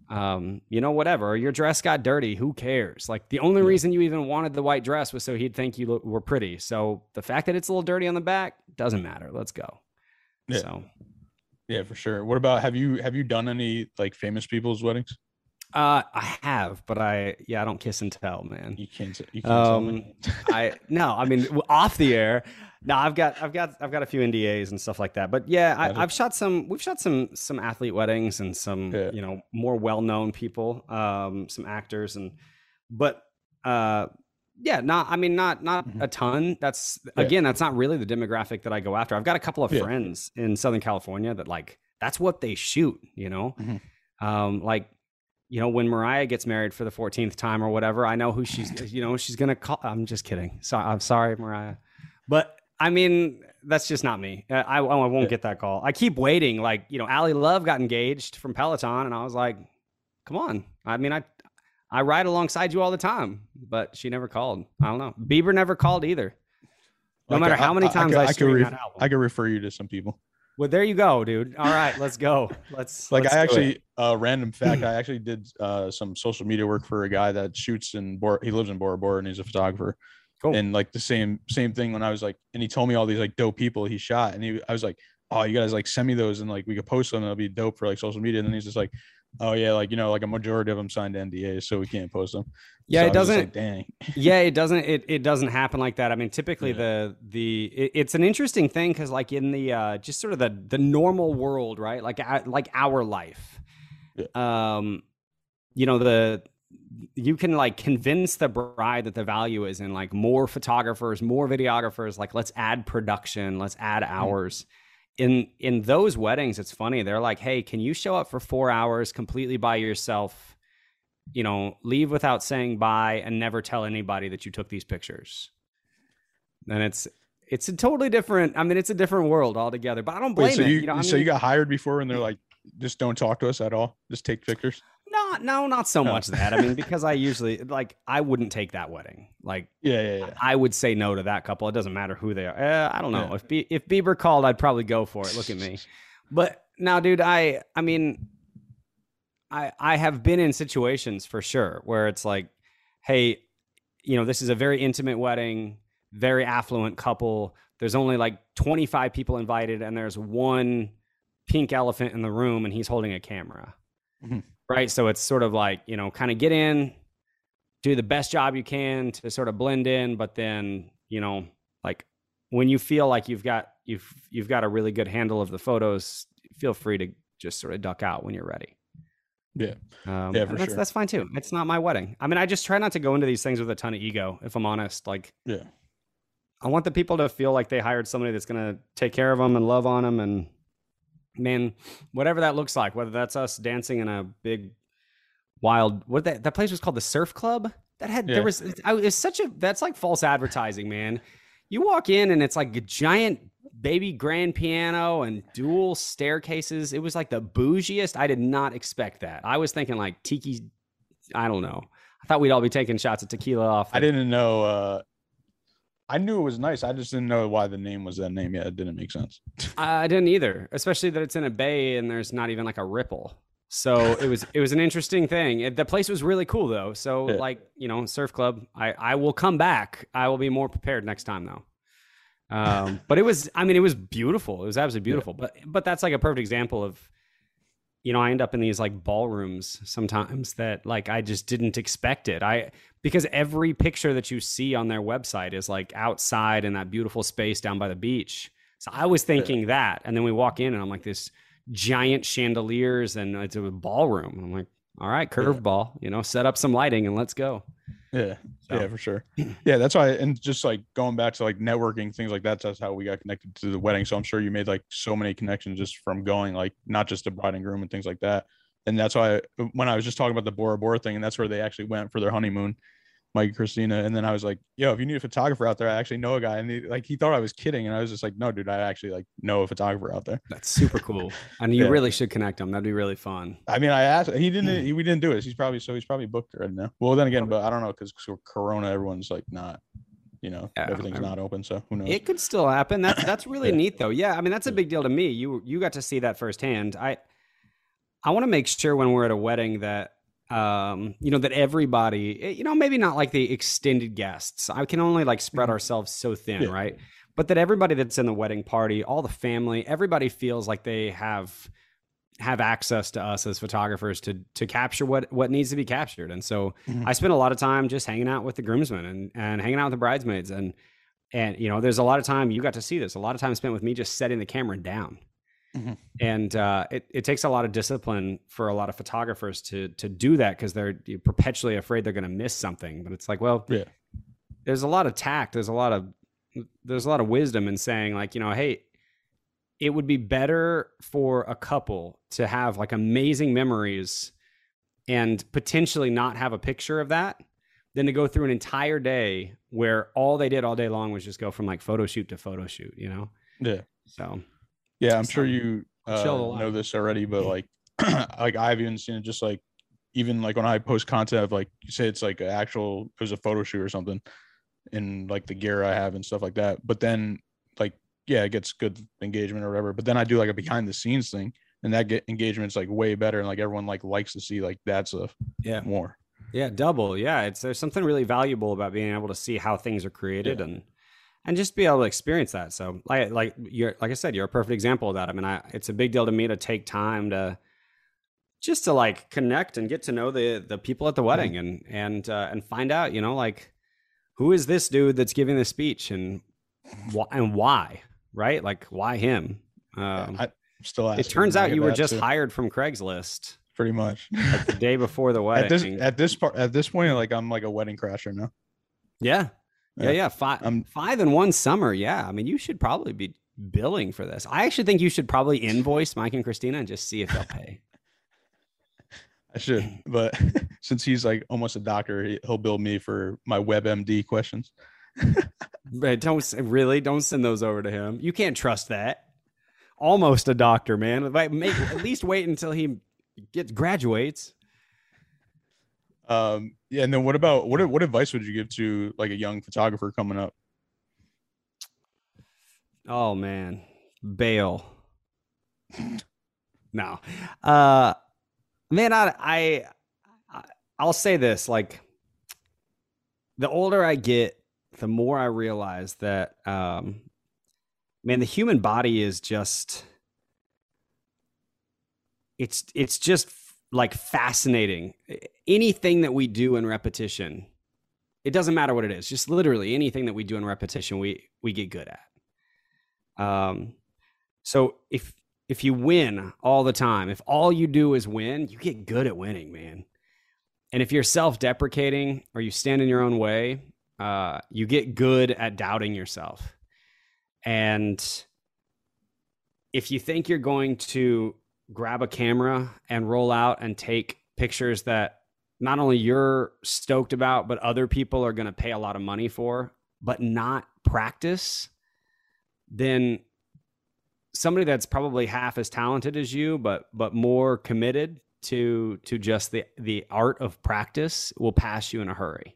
Um, you know, whatever. Your dress got dirty. Who cares? Like the only reason you even wanted the white dress was so he'd think you look, were pretty. So the fact that it's a little dirty on the back doesn't matter. Let's go. Yeah. So Yeah, for sure. What about have you have you done any like famous people's weddings? uh, I have, but I yeah, I don't kiss and tell, man. You can't you can't tell Um, me. I no, I mean off the air. No, I've got I've got I've got a few NDAs and stuff like that. But yeah, I, I've shot some. We've shot some some athlete weddings and some Yeah. you know more well known people, um, some actors and but uh, yeah, not I mean not not Mhm. a ton. That's Yeah. again, that's not really the demographic that I go after. I've got a couple of Yeah. friends in Southern California that like that's what they shoot. You know. Mhm. Um, like, you know, when Mariah gets married for the 14th time or whatever, I know who she's, you know, she's going to call. I'm just kidding. So I'm sorry, Mariah. But I mean, that's just not me. Uh, I, I won't get that call. I keep waiting. Like, you know, Ally Love got engaged from Peloton, and I was like, come on. I mean, I, I ride alongside you all the time, but she never called. I don't know. Bieber never called either. No Like, matter how many I- I times I, I could stream re- that album. I could refer you to some people. well, there you go, dude. All right, let's go. Let's Like let's I actually, uh, random fact, I actually did uh, some social media work for a guy that shoots in Bora. He lives in Bora Bora and he's a photographer. Cool. And like the same same thing when I was like, and he told me all these like dope people he shot, and he I was like, oh, you guys like send me those and like we could post them. And it'll be dope for like social media. And then he's just like, oh yeah, like you know, like a majority of them signed NDAs, so we can't post them. Yeah, So it I was just doesn't- like, Dang. yeah it doesn't it, it doesn't happen like that i mean typically the the it, it's an interesting thing because like in the uh just sort of the the normal world right like like our life um you know the you can like convince the bride that the value is in like more photographers more videographers like let's add production let's add mm-hmm. hours in in those weddings it's funny they're like hey can you show up for four hours completely by yourself you know leave without saying bye and never tell anybody that you took these pictures then it's it's a totally different i mean it's a different world altogether but i don't blame Wait, so it you, you know, I so you got hired before and they're like, just don't talk to us at all. Just take pictures. No, no, not so much that. I mean, because I usually like I wouldn't take that wedding. Like, Yeah, yeah, yeah. I would say no to that couple. It doesn't matter who they are. Uh, I don't know Yeah. if Be- if Bieber called, I'd probably go for it. Look at me. But now, dude, I I mean, I I have been in situations for sure where it's like, hey, you know, this is a very intimate wedding, very affluent couple. There's only like 25 people invited, and there's one pink elephant in the room, and he's holding a camera. Mhm. Right. So it's sort of like, you know, kind of get in, do the best job you can to sort of blend in, but then, you know, like when you feel like you've got you've you've got a really good handle of the photos, feel free to just sort of duck out when you're ready. Yeah. Um, Yeah, for that's, sure. that's fine too. It's not my wedding. I mean, I just try not to go into these things with a ton of ego, if I'm honest. Like, Yeah. I want the people to feel like they hired somebody that's going to take care of them and love on them. And man, whatever that looks like, whether that's us dancing in a big, wild, what that, that place was called the Surf Club. That had, Yeah. there was, it's, I- it's such a, that's like false advertising, man. You walk in and it's like a giant baby grand piano and dual staircases. It was like the bougiest. I did not expect that. I was thinking like tiki, I don't know. I thought we'd all be taking shots of tequila off. I didn't know. uh I knew it was nice. I just didn't know why the name was that name. Yeah, it didn't make sense. I didn't either, especially that it's in a bay and there's not even like a ripple. So it was it was an interesting thing. It- the place was really cool though. So Yeah. like you know, surf club. I I will come back. I will be more prepared next time though. Um, but it was I mean it was beautiful. It was absolutely beautiful. But but that's like a perfect example of you know I end up in these like ballrooms sometimes that like I just didn't expect it. I because every picture that you see on their website is like outside in that beautiful space down by the beach. So I was thinking that, and then we walk in, and I'm like this giant chandeliers, and it's a ballroom. And I'm like, all right, curveball, you know, set up some lighting and let's go. Yeah, So- yeah, for sure. Yeah, that's why. And just like going back to like networking things like that, that's how we got connected to the wedding. So I'm sure you made like so many connections just from going like not just the bride and groom and things like that. And that's why when I was just talking about the Bora Bora thing, and that's where they actually went for their honeymoon, Mike and Christina. And then I was like, yo, if you need a photographer out there, I actually know a guy. And he, like he thought I was kidding, and I was just like, no, dude, I actually like know a photographer out there. That's super cool, and you Yeah. really should connect them. That'd be really fun. I mean, I asked. He didn't. He, we didn't do it. He's probably so he's probably booked right now. Well, then again, but I don't know because Corona, everyone's like not, you know, Yeah, everything's I'm- not open. So who knows? It could still happen. That's that's really Yeah. neat though. Yeah, I mean that's a big deal to me. You you got to see that firsthand. I I want to make sure when we're at a wedding that um you know that everybody eh, you know maybe not like the extended guests. I can only like spread ourselves so thin, Yeah. right? But that everybody that's in the wedding party, all the family, everybody feels like they have have access to us as photographers to to capture what what needs to be captured. And so Mhm. I spent a lot of time just hanging out with the groomsmen and and hanging out with the bridesmaids and and you know there's a lot of time you got to see this a lot of time spent with me just setting the camera down Mhm. and uh, it, it takes a lot of discipline for a lot of photographers to to do that because they're perpetually afraid they're going to miss something but it's like well Yeah. there's a lot of tact there's a lot of there's a lot of wisdom in saying like you know hey it would be better for a couple to have like amazing memories and potentially not have a picture of that than to go through an entire day where all they did all day long was just go from like photo shoot to photo shoot, you know? Yeah. So, Yeah, I'm sure you uh, Chill a lot. know this already, but like, like I've even seen it just like, even like when I post content of like, you say it's like an actual, it was a photo shoot or something, in like the gear I have and stuff like that. But then, like, yeah, it gets good engagement or whatever. But then I do like a behind the scenes thing, and that get engagement's like way better, and like everyone like likes to see like that stuff yeah. more. Yeah, double. Yeah, it's there's something really valuable about being able to see how things are created and and just be able to experience that. So, like like you're like I said, you're a perfect example of that. I mean, I, it's a big deal to me to take time to just to like connect and get to know the the people at the wedding and and uh, and find out, you know, like who is this dude that's giving the speech and why and why, right? Like why him? Um, I, still. it turns out you were just too, hired from Craigslist pretty much. like the day before the wedding. at this at this part at this point, like I'm like a wedding crasher now. Yeah. Yeah, Yeah. yeah. Five I'm- five in one summer. Yeah. I mean, you should probably be billing for this. I actually think you should probably invoice Mike and Christina and just see if they'll pay. I should, but since he's like almost a doctor, he- he'll bill me for my WebMD questions. but don't really don't send those over to him. You can't trust that. Almost a doctor, man. Make, at least wait until he gets graduates. Um, yeah, and then what about what what advice would you give to like a young photographer coming up? Oh man, bail. no, uh, man, I, I, I, I'll say this: like, the older I get, the more I realize that, um, man, the human body is just, it's, it's just like fascinating. Anything that we do in repetition, it doesn't matter what it is. Just literally anything that we do in repetition, we we get good at. Um, so if if you win all the time, if all you do is win, you get good at winning, man. And if you're self-deprecating or you stand in your own way, uh, you get good at doubting yourself. And if you think you're going to grab a camera and roll out and take pictures that not only you're stoked about, but other people are going to pay a lot of money for, but not practice, then somebody that's probably half as talented as you, but but more committed to to just the the art of practice will pass you in a hurry.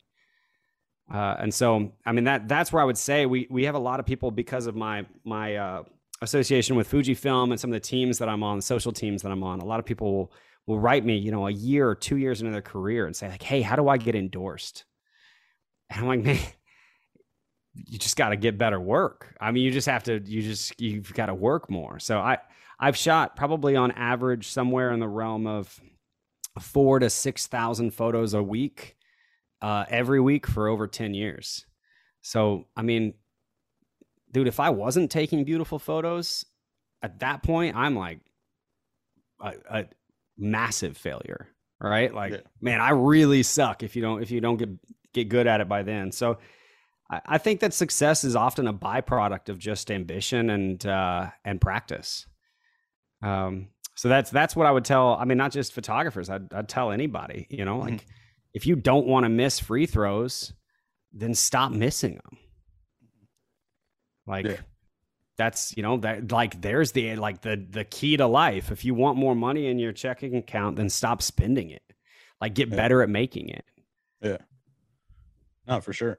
Uh, and so, I mean that that's where I would say we we have a lot of people because of my my uh, association with Fujifilm and some of the teams that I'm on, social teams that I'm on. A lot of people will will write me, you know, a year or two years into their career and say like, "Hey, how do I get endorsed?" And I'm like, man, you just got to get better work. I mean, you just have to, you just, you've got to work more. So I, I've shot probably on average somewhere in the realm of four to 6,000 photos a week, uh, every week for over 10 years. So, I mean, dude, if I wasn't taking beautiful photos at that point, I'm like a, a massive failure. Right. Like, Yeah. man, I really suck if you don't, if you don't get, get good at it by then. So, I- I think that success is often a byproduct of just ambition and uh, and practice. Um, so that's that's what I would tell. I mean, not just photographers. I'd, I'd tell anybody. You know, like if you don't want to miss free throws, then stop missing them. Like Yeah. that's you know that like there's the like the the key to life. If you want more money in your checking account, then stop spending it. Like get Yeah. better at making it. Yeah, no, for sure.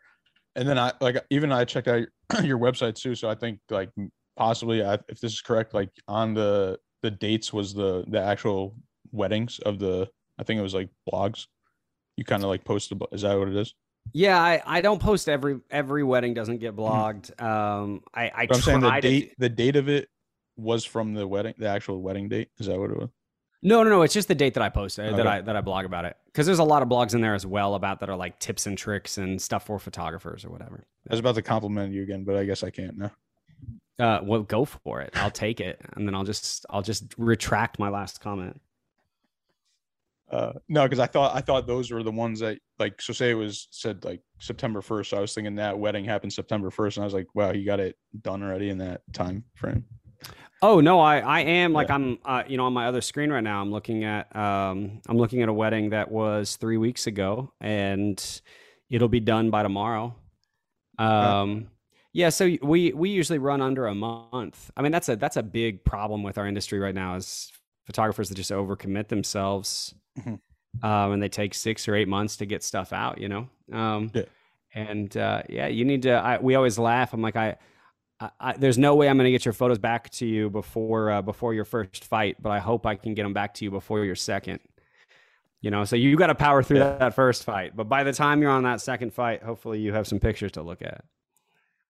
And then I like even I checked out your, your website too. So I think like possibly I, if this is correct, like on the the dates was the the actual weddings of the I think it was like blogs. You kind of like posted. Is that what it is? Yeah, I, I don't post every every wedding doesn't get blogged. Um, I I I'm saying the try to date the date of it was from the wedding, the actual wedding date. Is that what it was? no no no. It's just the date that I post uh, that I that I blog about it because there's a lot of blogs in there as well about that are like tips and tricks and stuff for photographers or whatever. I was about to compliment you again, but I guess I can't now. Uh, well, go for it. I'll take it, and then I'll just I'll just retract my last comment. Uh, no, because I thought I thought those were the ones that like so say it was said like September first. So I was thinking that wedding happened September first, and I was like, wow, you got it done already in that time frame. Oh no, I, I am like I'm uh, you know on my other screen right now. I'm looking at um, I'm looking at a wedding that was three weeks ago, and it'll be done by tomorrow. Um, yeah, so we we usually run under a month. I mean that's a that's a big problem with our industry right now is photographers that just overcommit themselves, Mhm. um, and they take six or eight months to get stuff out. You know, um, Yeah. and uh, yeah, you need to. I, we always laugh. I'm like I. I, I, there's no way I'm going to get your photos back to you before uh, before your first fight, but I hope I can get them back to you before your second. You know, so you got to power through Yeah. that, that first fight, but by the time you're on that second fight, hopefully you have some pictures to look at.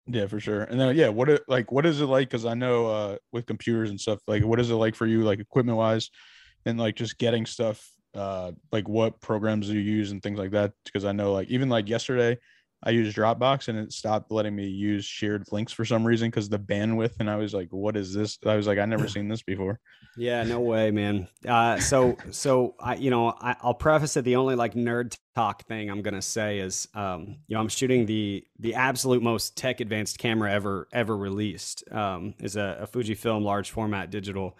Yeah, for sure. And then yeah, what it like what is it like? Because I know uh with computers and stuff, like what is it like for you, like equipment wise, and like just getting stuff, uh like what programs do you use and things like that? Because I know like even like yesterday, I used Dropbox and it stopped letting me use shared links for some reason because the bandwidth, and I was like, what is this? I was like, I never seen this before. Yeah, no way, man. Uh, so, so I, you know, I, I'll preface it. The only like nerd talk thing I'm gonna say is, um, you know, I'm shooting the the absolute most tech advanced camera ever ever released. Um, is a, a Fujifilm large format digital,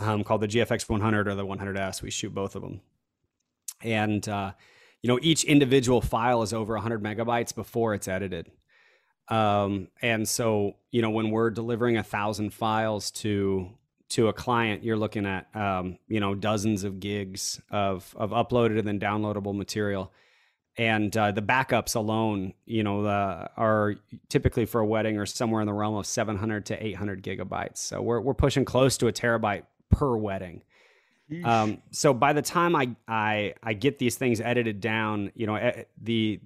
um, called the GFX 100 or the 100S. We shoot both of them, and uh, you know, each individual file is over 100 megabytes before it's edited. Um, and so, you know, when we're delivering a thousand files to to a client, you're looking at um, you know dozens of gigs of of uploaded and then downloadable material, and uh, the backups alone, you know, the, are typically for a wedding or somewhere in the realm of 700 to 800 gigabytes. So we're we're pushing close to a terabyte per wedding. Um, so by the time I, I I get these things edited down, you know, eh, the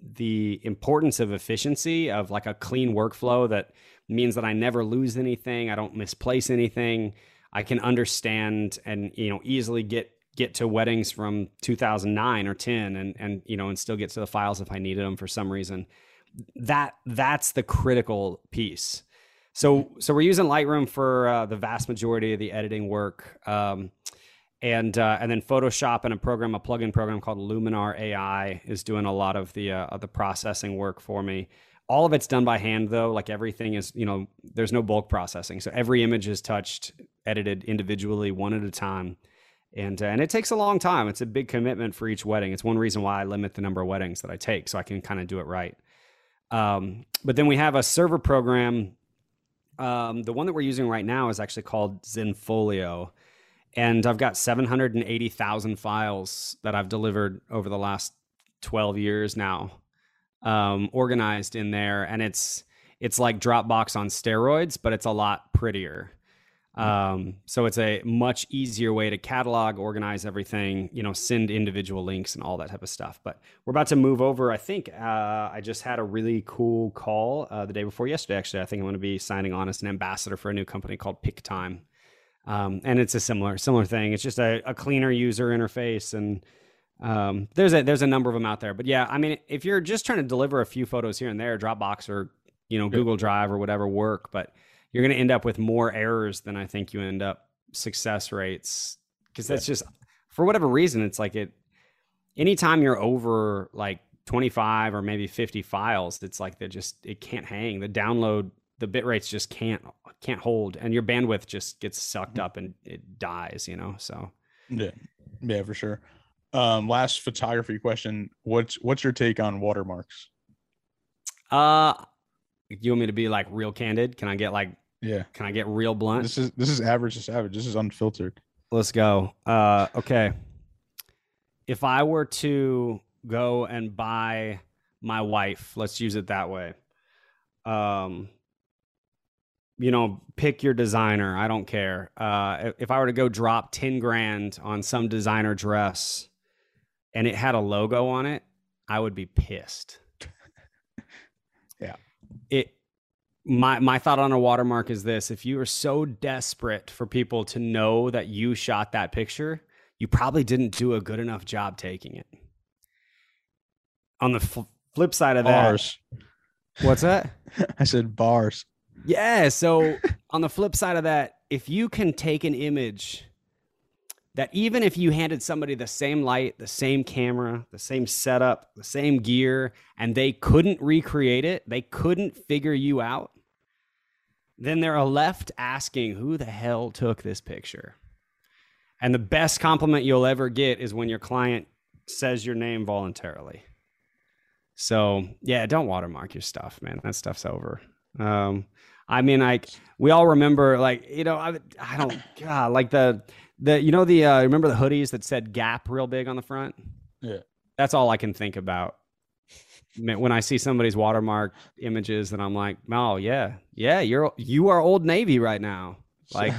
the importance of efficiency of like a clean workflow that means that I never lose anything, I don't misplace anything. I can understand and you know easily get get to weddings from 2009 or 10 and and you know and still get to the files if I needed them for some reason. That that's the critical piece. So so we're using Lightroom for uh, the vast majority of the editing work. Um, and uh, and then Photoshop and a program, a plugin program called Luminar AI, is doing a lot of the uh, of the processing work for me. All of it's done by hand, though. Like everything is, you know, there's no bulk processing, so every image is touched, edited individually, one at a time, and uh, and it takes a long time. It's a big commitment for each wedding. It's one reason why I limit the number of weddings that I take, so I can kind of do it right. Um, but then we have a server program. Um, the one that we're using right now is actually called Zenfolio and I've got 780,000 files that I've delivered over the last 12 years now, um, organized in there, and it's it's like Dropbox on steroids, but it's a lot prettier. Um, so it's a much easier way to catalog, organize everything, you know, send individual links and all that type of stuff. But we're about to move over. I think uh, I just had a really cool call uh, the day before yesterday. Actually, I think I'm going to be signing on as an ambassador for a new company called Pic-Time. Um, and it's a similar similar thing. It's just a, a cleaner user interface, and um, there's a there's a number of them out there. But yeah, I mean, if you're just trying to deliver a few photos here and there, Dropbox or you know Google Drive or whatever work, but you're going to end up with more errors than I think you end up success rates because that's just for whatever reason it's like it. Anytime you're over like 25 or maybe 50 files, it's like they just it can't hang. The download the bit rates just can't can't hold and your bandwidth just gets sucked up and it dies you know so Yeah, yeah, for sure. Um, last photography question: What's what's your take on watermarks? uh you want me to be like real candid? Can i get like Yeah, can i get real blunt? This is this is average to savage. This is unfiltered. let's go. Uh okay. If i were to go and buy my wife let's use it that way. Um you know pick your designer. I don't care. Uh if- if i were to go drop 10 grand on some designer dress and it had a logo on it i would be pissed Yeah. it my my thought on a watermark is this if you are so desperate for people to know that you shot that picture you probably didn't do a good enough job taking it on the fl- flip side of that Bars. what's that I said bars. yeah. So on the flip side of that, if you can take an image that even if you handed somebody the same light, the same camera, the same setup, the same gear, and they couldn't recreate it, they couldn't figure you out, then they're left asking who the hell took this picture. And the best compliment you'll ever get is when your client says your name voluntarily. So yeah, don't watermark your stuff, man. That stuff's over. Um, I mean, like we all remember, like you know, I, I don't, God, like the the you know the uh, remember the hoodies that said Gap real big on the front. Yeah. That's all I can think about when I see somebody's watermark images. and I'm like, oh yeah, yeah, you're you are Old Navy right now. Like,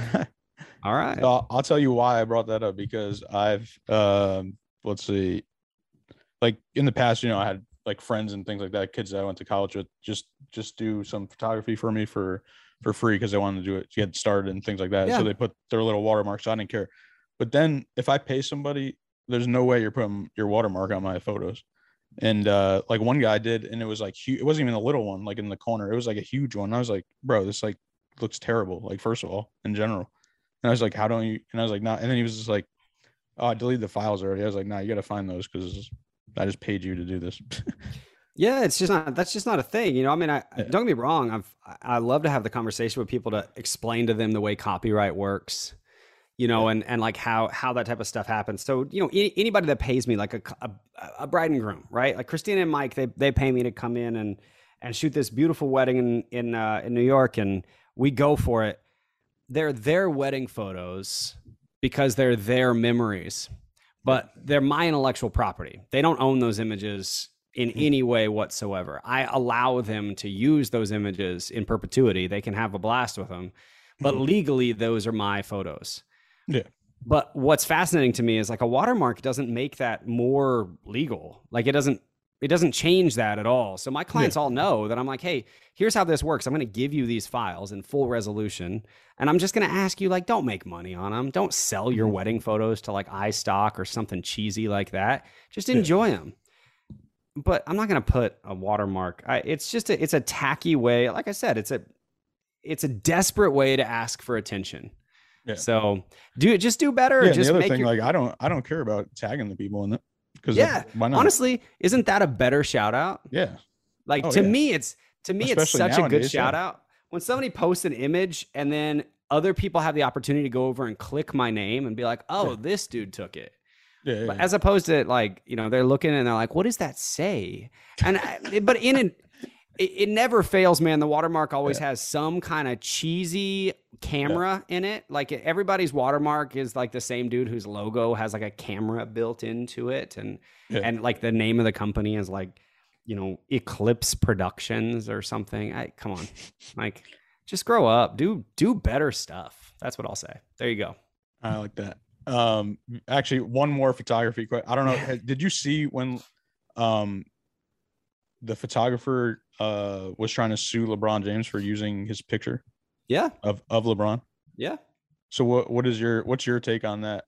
all right. I'll, I'll tell you why I brought that up because I've um let's see, like in the past, you know, I had like friends and things like that, kids that I went to college with, just just do some photography for me for for free because they wanted to do it, get started and things like that. Yeah. So they put their little watermarks. So I didn't care. But then if I pay somebody, there's no way you're putting your watermark on my photos. And uh like one guy did, and it was like huge. It wasn't even a little one, like in the corner. It was like a huge one. I was like, bro, this like looks terrible. Like first of all, in general. And I was like, how don't you? And I was like, nah. And then he was just like, oh, I deleted the files already. I was like, nah, you got to find those because I just paid you to do this. Yeah, it's just not. That's just not a thing, you know. I mean, I Yeah. don't get me wrong. I've I love to have the conversation with people to explain to them the way copyright works, you know, and and like how how that type of stuff happens. So you know, any, anybody that pays me, like a, a a bride and groom, right? Like Christina and Mike, they they pay me to come in and and shoot this beautiful wedding in in uh, in New York, and we go for it. They're their wedding photos because they're their memories, but they're my intellectual property. They don't own those images in any way whatsoever. I allow them to use those images in perpetuity. They can have a blast with them, but legally, those are my photos. Yeah. But what's fascinating to me is like a watermark doesn't make that more legal. Like it doesn't it doesn't change that at all. So my clients all know that I'm like, hey, here's how this works. I'm going to give you these files in full resolution, and I'm just going to ask you like, don't make money on them. Don't sell your mm-hmm. wedding photos to like iStock or something cheesy like that. Just enjoy them. But I'm not going to put a watermark. I, it's just a, it's a tacky way. Like I said, it's a it's a desperate way to ask for attention. Yeah. So do it just do better. yeah, just the other make thing, your- like I don't, I don't care about tagging the people in it because yeah. why not? Honestly, isn't that a better shout out? yeah, Like Oh, to yeah. me, it's to me, it's Especially such a good nowadays, yeah. shout out. When somebody posts an image and then other people have the opportunity to go over and click my name and be like, oh, Yeah. this dude took it. yeah, yeah, But yeah. as opposed to like, you know, they're looking and they're like, what does that say? And I, but in it, it, it never fails, man. The watermark always has some kind of cheesy camera in it. Like everybody's watermark is like the same dude whose logo has like a camera built into it, and Yeah. and like the name of the company is like, you know, Eclipse Productions or something. I come on, like just grow up, do do better stuff. That's what I'll say. There you go. I like that. Um, actually, one more photography question. I don't know. Did you see when, um, the photographer uh was trying to sue LeBron James for using his picture Yeah, of of LeBron? yeah. So what what is your what's your take on that?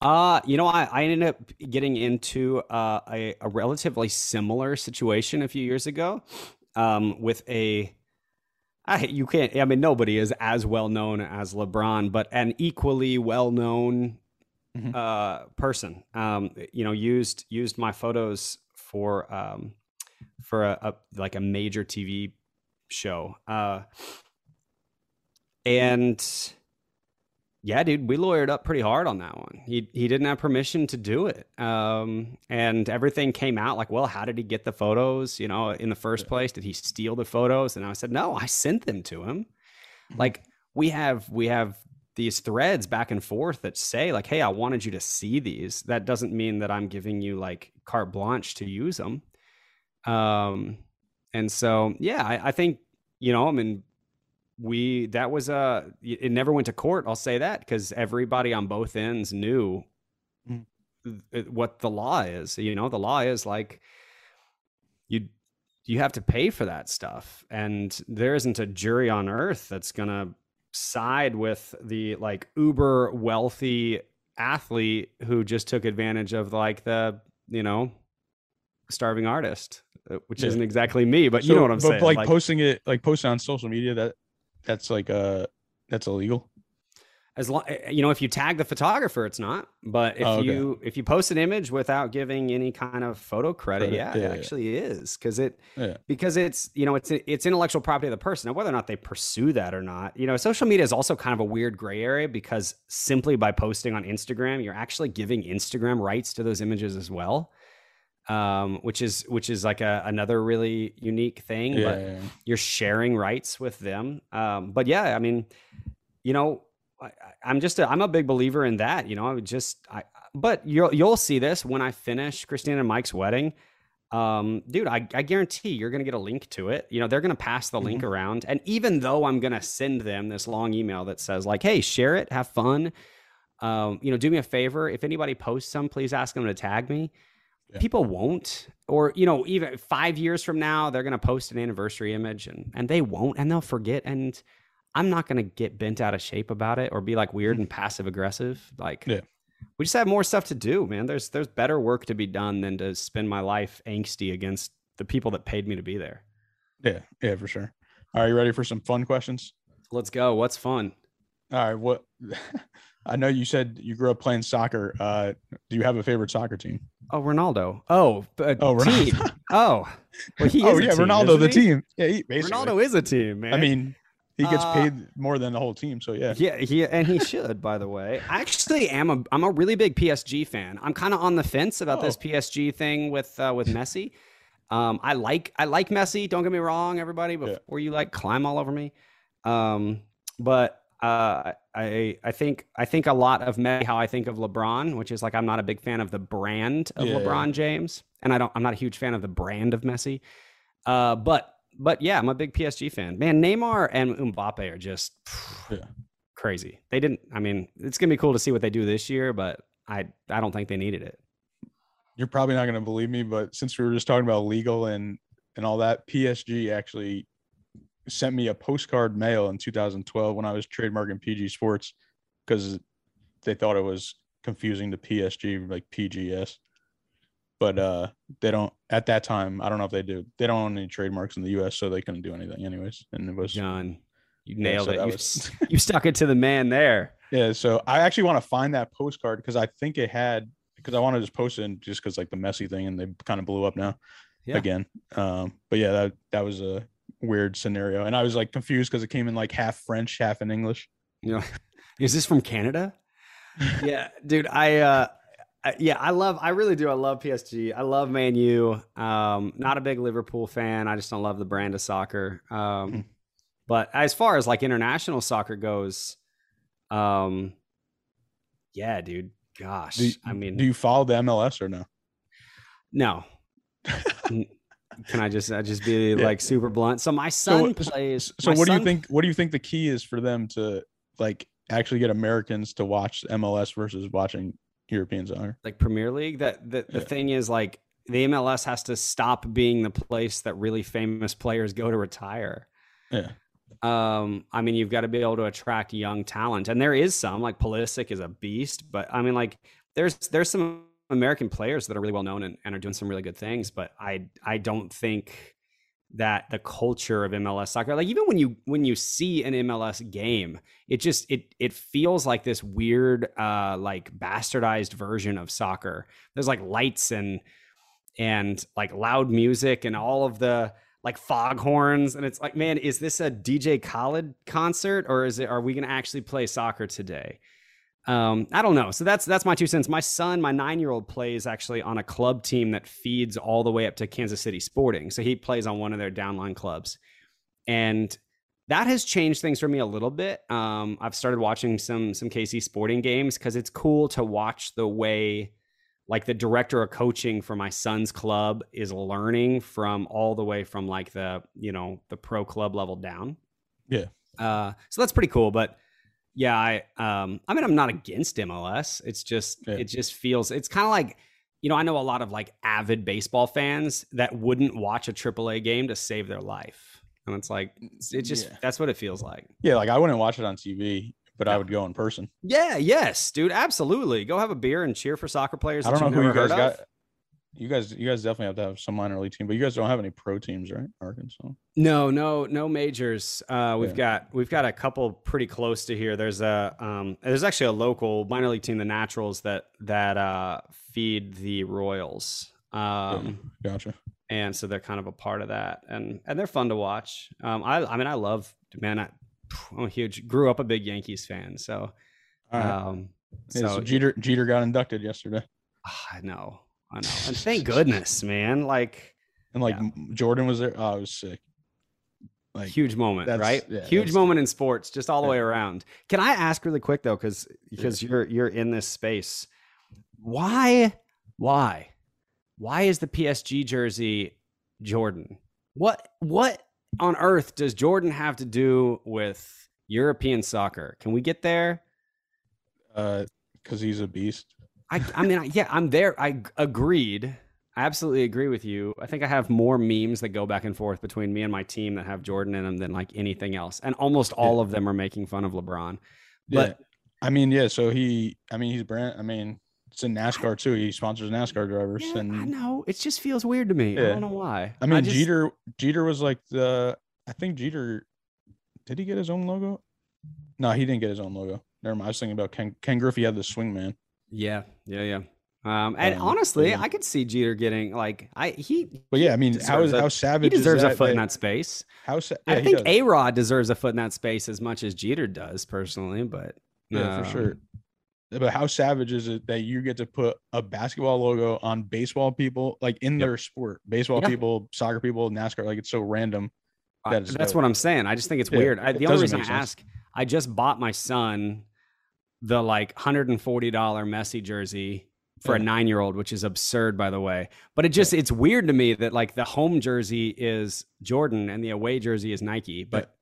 Uh, you know, I, I ended up getting into uh, a, a relatively similar situation a few years ago um, with a. I, you can't. I mean, nobody is as well known as LeBron, but an equally well known Mhm. uh, person. Um, you know, used used my photos for um, for a, a like a major TV show. Uh, and yeah, dude, we lawyered up pretty hard on that one. He he didn't have permission to do it, um, and everything came out like, well, how did he get the photos? You know, in the first place, did he steal the photos? And I said, no, I sent them to him. Like we have we have these threads back and forth that say like, hey, I wanted you to see these. That doesn't mean that I'm giving you like carte blanche to use them. Um, and so yeah, I, I think you know, I mean, we that was uh it never went to court i'll say that because everybody on both ends knew Mm. th- what the law is you know the law is like you you have to pay for that stuff and there isn't a jury on earth that's gonna side with the like uber wealthy athlete who just took advantage of like the you know starving artist Uh, which Yeah. isn't exactly me but you know what i'm but saying Like, posting it, like posting on social media, that that's like uh that's illegal. as long eh, eh, you know if you tag the photographer it's not but if Oh, okay. you if you post an image without giving any kind of photo credit, Credit, yeah, yeah, it actually is because it because it's you know it's it's intellectual property of the person now whether or not they pursue that or not you know social media is also kind of a weird gray area because simply by posting on instagram you're actually giving instagram rights to those images as well um which is which is like a another really unique thing Yeah, but yeah, you're sharing rights with them. Um but yeah i mean you know I, i'm just a, i'm a big believer in that you know i would just i but you'll you'll see this when i finish christina and mike's wedding. Um dude i, I guarantee you're gonna get a link to it. You know they're gonna pass the link around. And even though i'm gonna send them this long email that says like hey share it have fun. Um you know do me a favor. If anybody posts some please ask them to tag me Yeah. people won't or you know even five years from now they're going to post an anniversary image and and they won't and they'll forget and i'm not going to get bent out of shape about it or be like weird and passive aggressive like Yeah. we just have more stuff to do man there's there's better work to be done than to spend my life angsty against the people that paid me to be there Yeah, yeah, for sure. Are you ready for some fun questions? let's go what's fun All right. What I know you said you grew up playing soccer. Uh, do you have a favorite soccer team? oh ronaldo oh uh, Oh, Ronaldo. team. oh well, he oh is yeah, team, Ronaldo, the he? team. Yeah, he, basically. ronaldo is a team man I mean, he gets Uh, paid more than the whole team. So yeah. Yeah, he and he should, by the way. I actually am a I'm a really big PSG fan. I'm kind of on the fence about this Oh. PSG thing with uh, with Messi. Um, I like I like Messi. Don't get me wrong, everybody. Yeah. Before you like climb all over me, um, but uh, I I think I think a lot of Messi how I think of LeBron, which is like I'm not a big fan of the brand of Yeah. LeBron James, and I don't I'm not a huge fan of the brand of Messi. Uh, but but yeah, I'm a big PSG fan. Man, Neymar and Mbappe are just Yeah. crazy. They didn't. I mean, it's gonna be cool to see what they do this year, but I I don't think they needed it. You're probably not going to believe me, but since we were just talking about legal and and all that, PSG actually sent me a postcard mail in 2012 when I was trademarking PG Sports because they thought it was confusing to PSG like PGS. But uh they don't at that time, I don't know if they do. They don't own any trademarks in the US, so they couldn't do anything anyways. And it was John, you Yeah, nailed so it. You, was- you stuck it to the man there. Yeah, so I actually want to find that postcard because I think it had because I want to just post it just because like the Messi thing and they kind of blew up now Yeah. again. Um, but yeah, that that was a weird scenario, and I was like confused because it came in like half French, half in English. You know, is this from Canada? yeah, dude. I uh, I, yeah, I love. I really do. I love PSG. I love Man U. Um, not a big Liverpool fan. I just don't love the brand of soccer. Um, Mhm. but as far as like international soccer goes, um, yeah, dude. Gosh, Do, I mean, do you follow the MLS or no? no. Can I just I just be Yeah. like super blunt? So my son So- plays. So what do you think? What do you think the key is for them to like actually get Americans to watch MLS versus watching European soccer? like Premier League. That the, the Yeah. thing is like the MLS has to stop being the place that really famous players go to retire. Yeah. Um, I mean, you've got to be able to attract young talent, and there is some like Pulisic is a beast, but I mean, like there's there's some American players that are really well known and, and are doing some really good things, but I I don't think that the culture of MLS soccer, like even when you when you see an MLS game, it just it it feels like this weird uh like bastardized version of soccer. There's like lights and and like loud music and all of the like foghorns and it's like man is this a DJ Khaled concert or is it are we going to actually play soccer today? Um I don't know. So that's that's my two cents. My son, my 9-year-old plays actually on a club team that feeds all the way up to Kansas City Sporting. So he plays on one of their downline clubs. And that has changed things for me a little bit. Um, I've started watching some some KC Sporting games because it's cool to watch the way like the director of coaching for my son's club is learning from all the way from like the you know the pro club level down. Yeah. Uh, so that's pretty cool. But yeah, I um, I mean I'm not against MLS. It's just Yeah. it just feels it's kind of like you know I know a lot of like avid baseball fans that wouldn't watch a AAA game to save their life. And it's like it just Yeah. that's what it feels like. Yeah, like I wouldn't watch it on TV, but I would go in person. Yeah, yes, dude, absolutely. Go have a beer and cheer for soccer players. I don't know who you guys heard of. You guys, you guys definitely have to have some minor league team, but you guys don't have any pro teams, right? Arkansas. No, no, no majors. Uh, we've Yeah. got we've got a couple pretty close to here. There's a um, there's actually a local minor league team, the Naturals, that that uh, feed the Royals. Um, Gotcha. and so they're kind of a part of that, and and they're fun to watch. Um, I I mean I love man. I, I'm a huge grew up a big Yankees fan, so right. um, Yeah, so, so Jeter Jeter got inducted yesterday, Ah, I know, I know, and thank goodness, man. Like and like Yeah. Jordan was there. Oh, it was sick. Like huge moment, right? yeah, huge moment in sports, just all the way around. Can I ask really quick though, because because you're you're in this space, why why why is the PSG jersey Jordan? What what on earth does Jordan have to do with European soccer? Can we get there? uh, because he's a beast. I I mean I- yeah, I'm there. I agreed. I absolutely agree with you. I think I have more memes that go back and forth between me and my team that have Jordan in them than like anything else. And almost all of them are making fun of LeBron. But yeah. I mean, yeah. So he, I mean, he's brand. I mean, it's in NASCAR too. He sponsors NASCAR drivers, yeah, I know. It just feels weird to me. I don't know why. I mean, just- Jeter. Jeter was like the. I think Jeter. Did he get his own logo? No, he didn't get his own logo. Never mind. I was thinking about Ken. Ken Griffey had the swing man. Yeah, yeah, yeah. Um, and Um, honestly, yeah. I could see Jeter getting like I he But yeah, I mean, how a- how he savage? is deserves a that foot in that- space. How sa- yeah, I think. A Rod deserves a foot in that space as much as Jeter does personally, but Yeah, for um, sure. But how savage is it that you get to put a basketball logo on baseball people, like in Yep. their sport? Baseball Yeah. people, soccer people, NASCAR, like it's so random. I- That is dope. what I'm saying. I just think it's Yeah, weird. I, it the only reason I ask, I just bought my son the like $140 Messi jersey for a nine year old, which is absurd, by the way. But it just, it's weird to me that like the home jersey is Jordan and the away jersey is Nike, but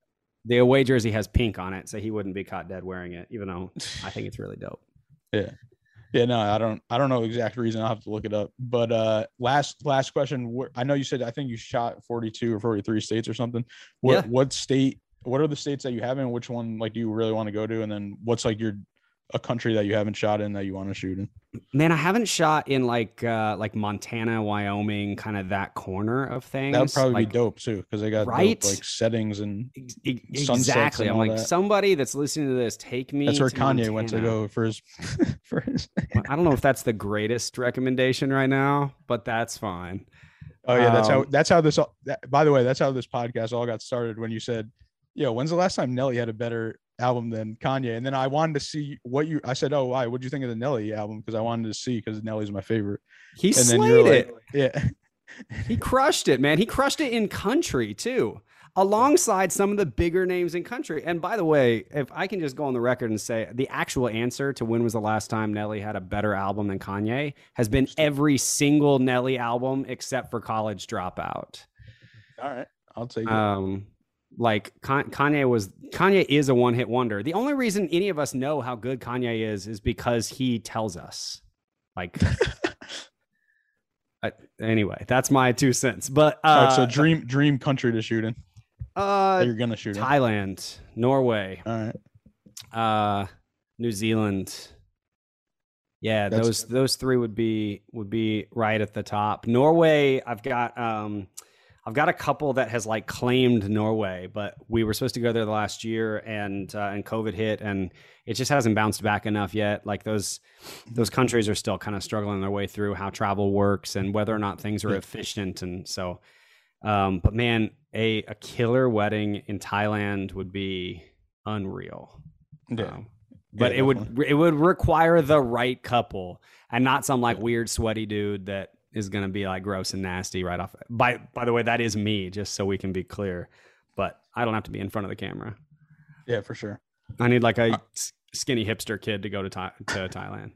the away jersey has pink on it. So he wouldn't be caught dead wearing it, even though I think it's really dope. Yeah, Yeah, no, I don't. I don't know exact reason. I'll have to look it up. But uh, last last question. I know you said I think you shot forty two or forty three states or something. What Yeah. what state? What are the states that you have in? Which one like do you really want to go to? And then what's like your a country that you haven't shot in that you want to shoot in? Man, I haven't shot in like, uh, like Montana, Wyoming, kind of that corner of things. That would probably like, be dope too because they got dope, Right? like settings and Ex- Exactly. and I'm like that. somebody that's listening to this. Take me. that's where Kanye went to go for his for his. I don't know if that's the greatest recommendation right now, but that's fine. Oh yeah, that's how Um, that's how this. all That, by the way, that's how this podcast all got started when you said, "Yo, when's the last time Nelly had a better album than Kanye?" And then I wanted to see what you. I said, "Oh, why? What'd you think of the Nelly album?" Because I wanted to see because Nelly's my favorite. He And slayed you're it. "Yeah, He crushed it, man. He crushed it in country too, alongside some of the bigger names in country. And by the way, if I can just go on the record and say the actual answer to when was the last time Nelly had a better album than Kanye has been every single Nelly album except for College Dropout. all right, I'll take it." Um, like Kanye was Kanye is a one hit wonder. The only reason any of us know how good Kanye is is because he tells us. Like, I- anyway, that's my two cents. But uh, right, so dream dream country to shoot in. uh, you're gonna shoot in. Thailand, Norway, All right, uh, New Zealand. Yeah, That's- those those three would be would be right at the top. Norway, I've got um I've got a couple that has like claimed Norway, but we were supposed to go there the last year and uh, and COVID hit and it just hasn't bounced back enough yet. Like those those countries are still kind of struggling their way through how travel works and whether or not things are efficient and so um but man, a a killer wedding in Thailand would be unreal. yeah, Um, but Yeah, it would it would require the right couple and not some like weird sweaty dude that is gonna be like gross and nasty right off. By by the way, that is me, just so we can be clear. But I don't have to be in front of the camera. yeah, for sure. I need like Uh a s- skinny hipster kid to go to Thai- to Thailand.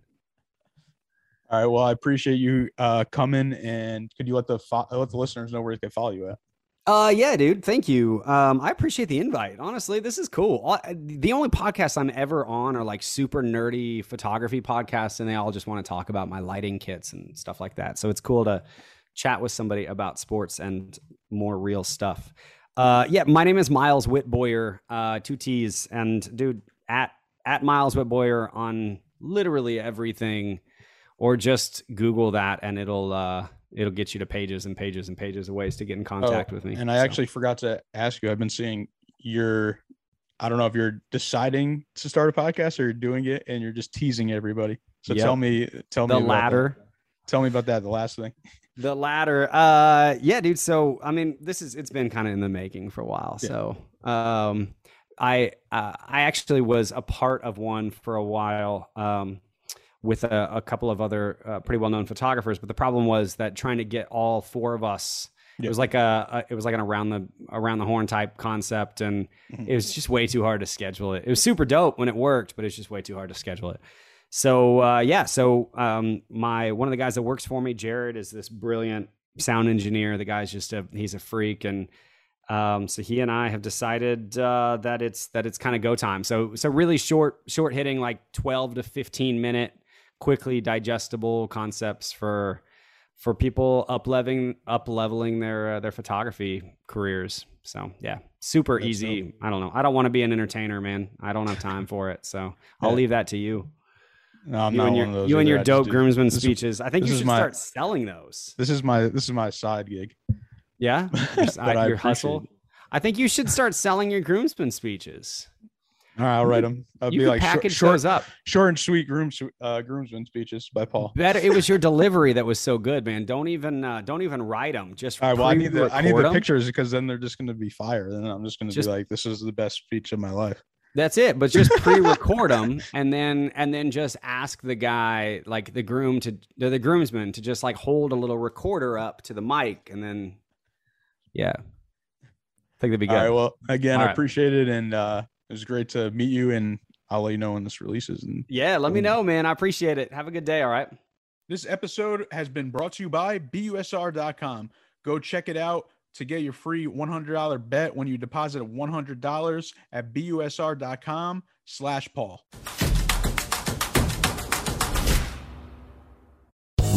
All right, well, I appreciate you uh coming, and could you let the fo- let the listeners know where they can follow you at? Uh, yeah, dude. Thank you. Um, I appreciate the invite. Honestly, this is cool. The only podcasts I'm ever on are like super nerdy photography podcasts, and they all just want to talk about my lighting kits and stuff like that. So it's cool to chat with somebody about sports and more real stuff. Uh, yeah, my name is Miles Witt Boyer, uh, two T's, and dude, at at Miles Witt Boyer on literally everything, or just Google that, and it'll uh, it'll get you to pages and pages and pages of ways to get in contact Oh, with me. And I So- actually forgot to ask you. I've been seeing your. I don't know if you're deciding to start a podcast or you're doing it and you're just teasing everybody. So Yep. tell me, tell the me about that. latter. Tell me about that. The last thing. The latter. Uh yeah, dude. So I mean, this is it's been kind of in the making for a while. Yeah. So um I uh, I actually was a part of one for a while um with a, a couple of other uh, pretty well known photographers, but the problem was that trying to get all four of us Yeah. it was like a, a it was like an around the around the horn type concept and Mhm. it was just way too hard to schedule it. It was super dope when it worked, but it's just way too hard to schedule it. So uh, yeah, so um, my one of the guys that works for me, Jared, is this brilliant sound engineer. The guy's just a he's a freak, and um, so he and I have decided uh, that it's that it's kind of go time. So so really short short hitting, like twelve to fifteen minute, quickly digestible concepts for for people up leveling up leveling their uh, their photography careers. So yeah, super That's easy. I don't know. I don't want to be an entertainer, man. I don't have time for it. So I'll Yeah. leave that to you No, I'm you not and one your, of those. you and your I dope do- groomsman this speeches. I think you should my- start selling those. This is my this is my side gig. Yeah, your, side- I your hustle. I think you should start selling your groomsman speeches. All right, I'll write them. I'll you be like package short, those up. short and sweet groom uh, groomsman speeches by Paul. Better. It was your delivery that was so good, man. Don't even uh, don't even write them. Just All right, well, I need the I need pre-record pictures because then they're just going to be fire. Then I'm just going to be like, this is the best speech of my life. That's it. But just pre-record them, and then and then just ask the guy, like the groom to the, the groomsman, to just like hold a little recorder up to the mic, and then yeah, I think that'd be good. All right, well, again, All I right. appreciate it, and uh, it was great to meet you. And I'll let you know when this releases. And yeah, let me know, man. I appreciate it. Have a good day. All right. This episode has been brought to you by BUSR.com. Go check it out to get your free $100 bet when you deposit $100 at BUSR.com slash Paul.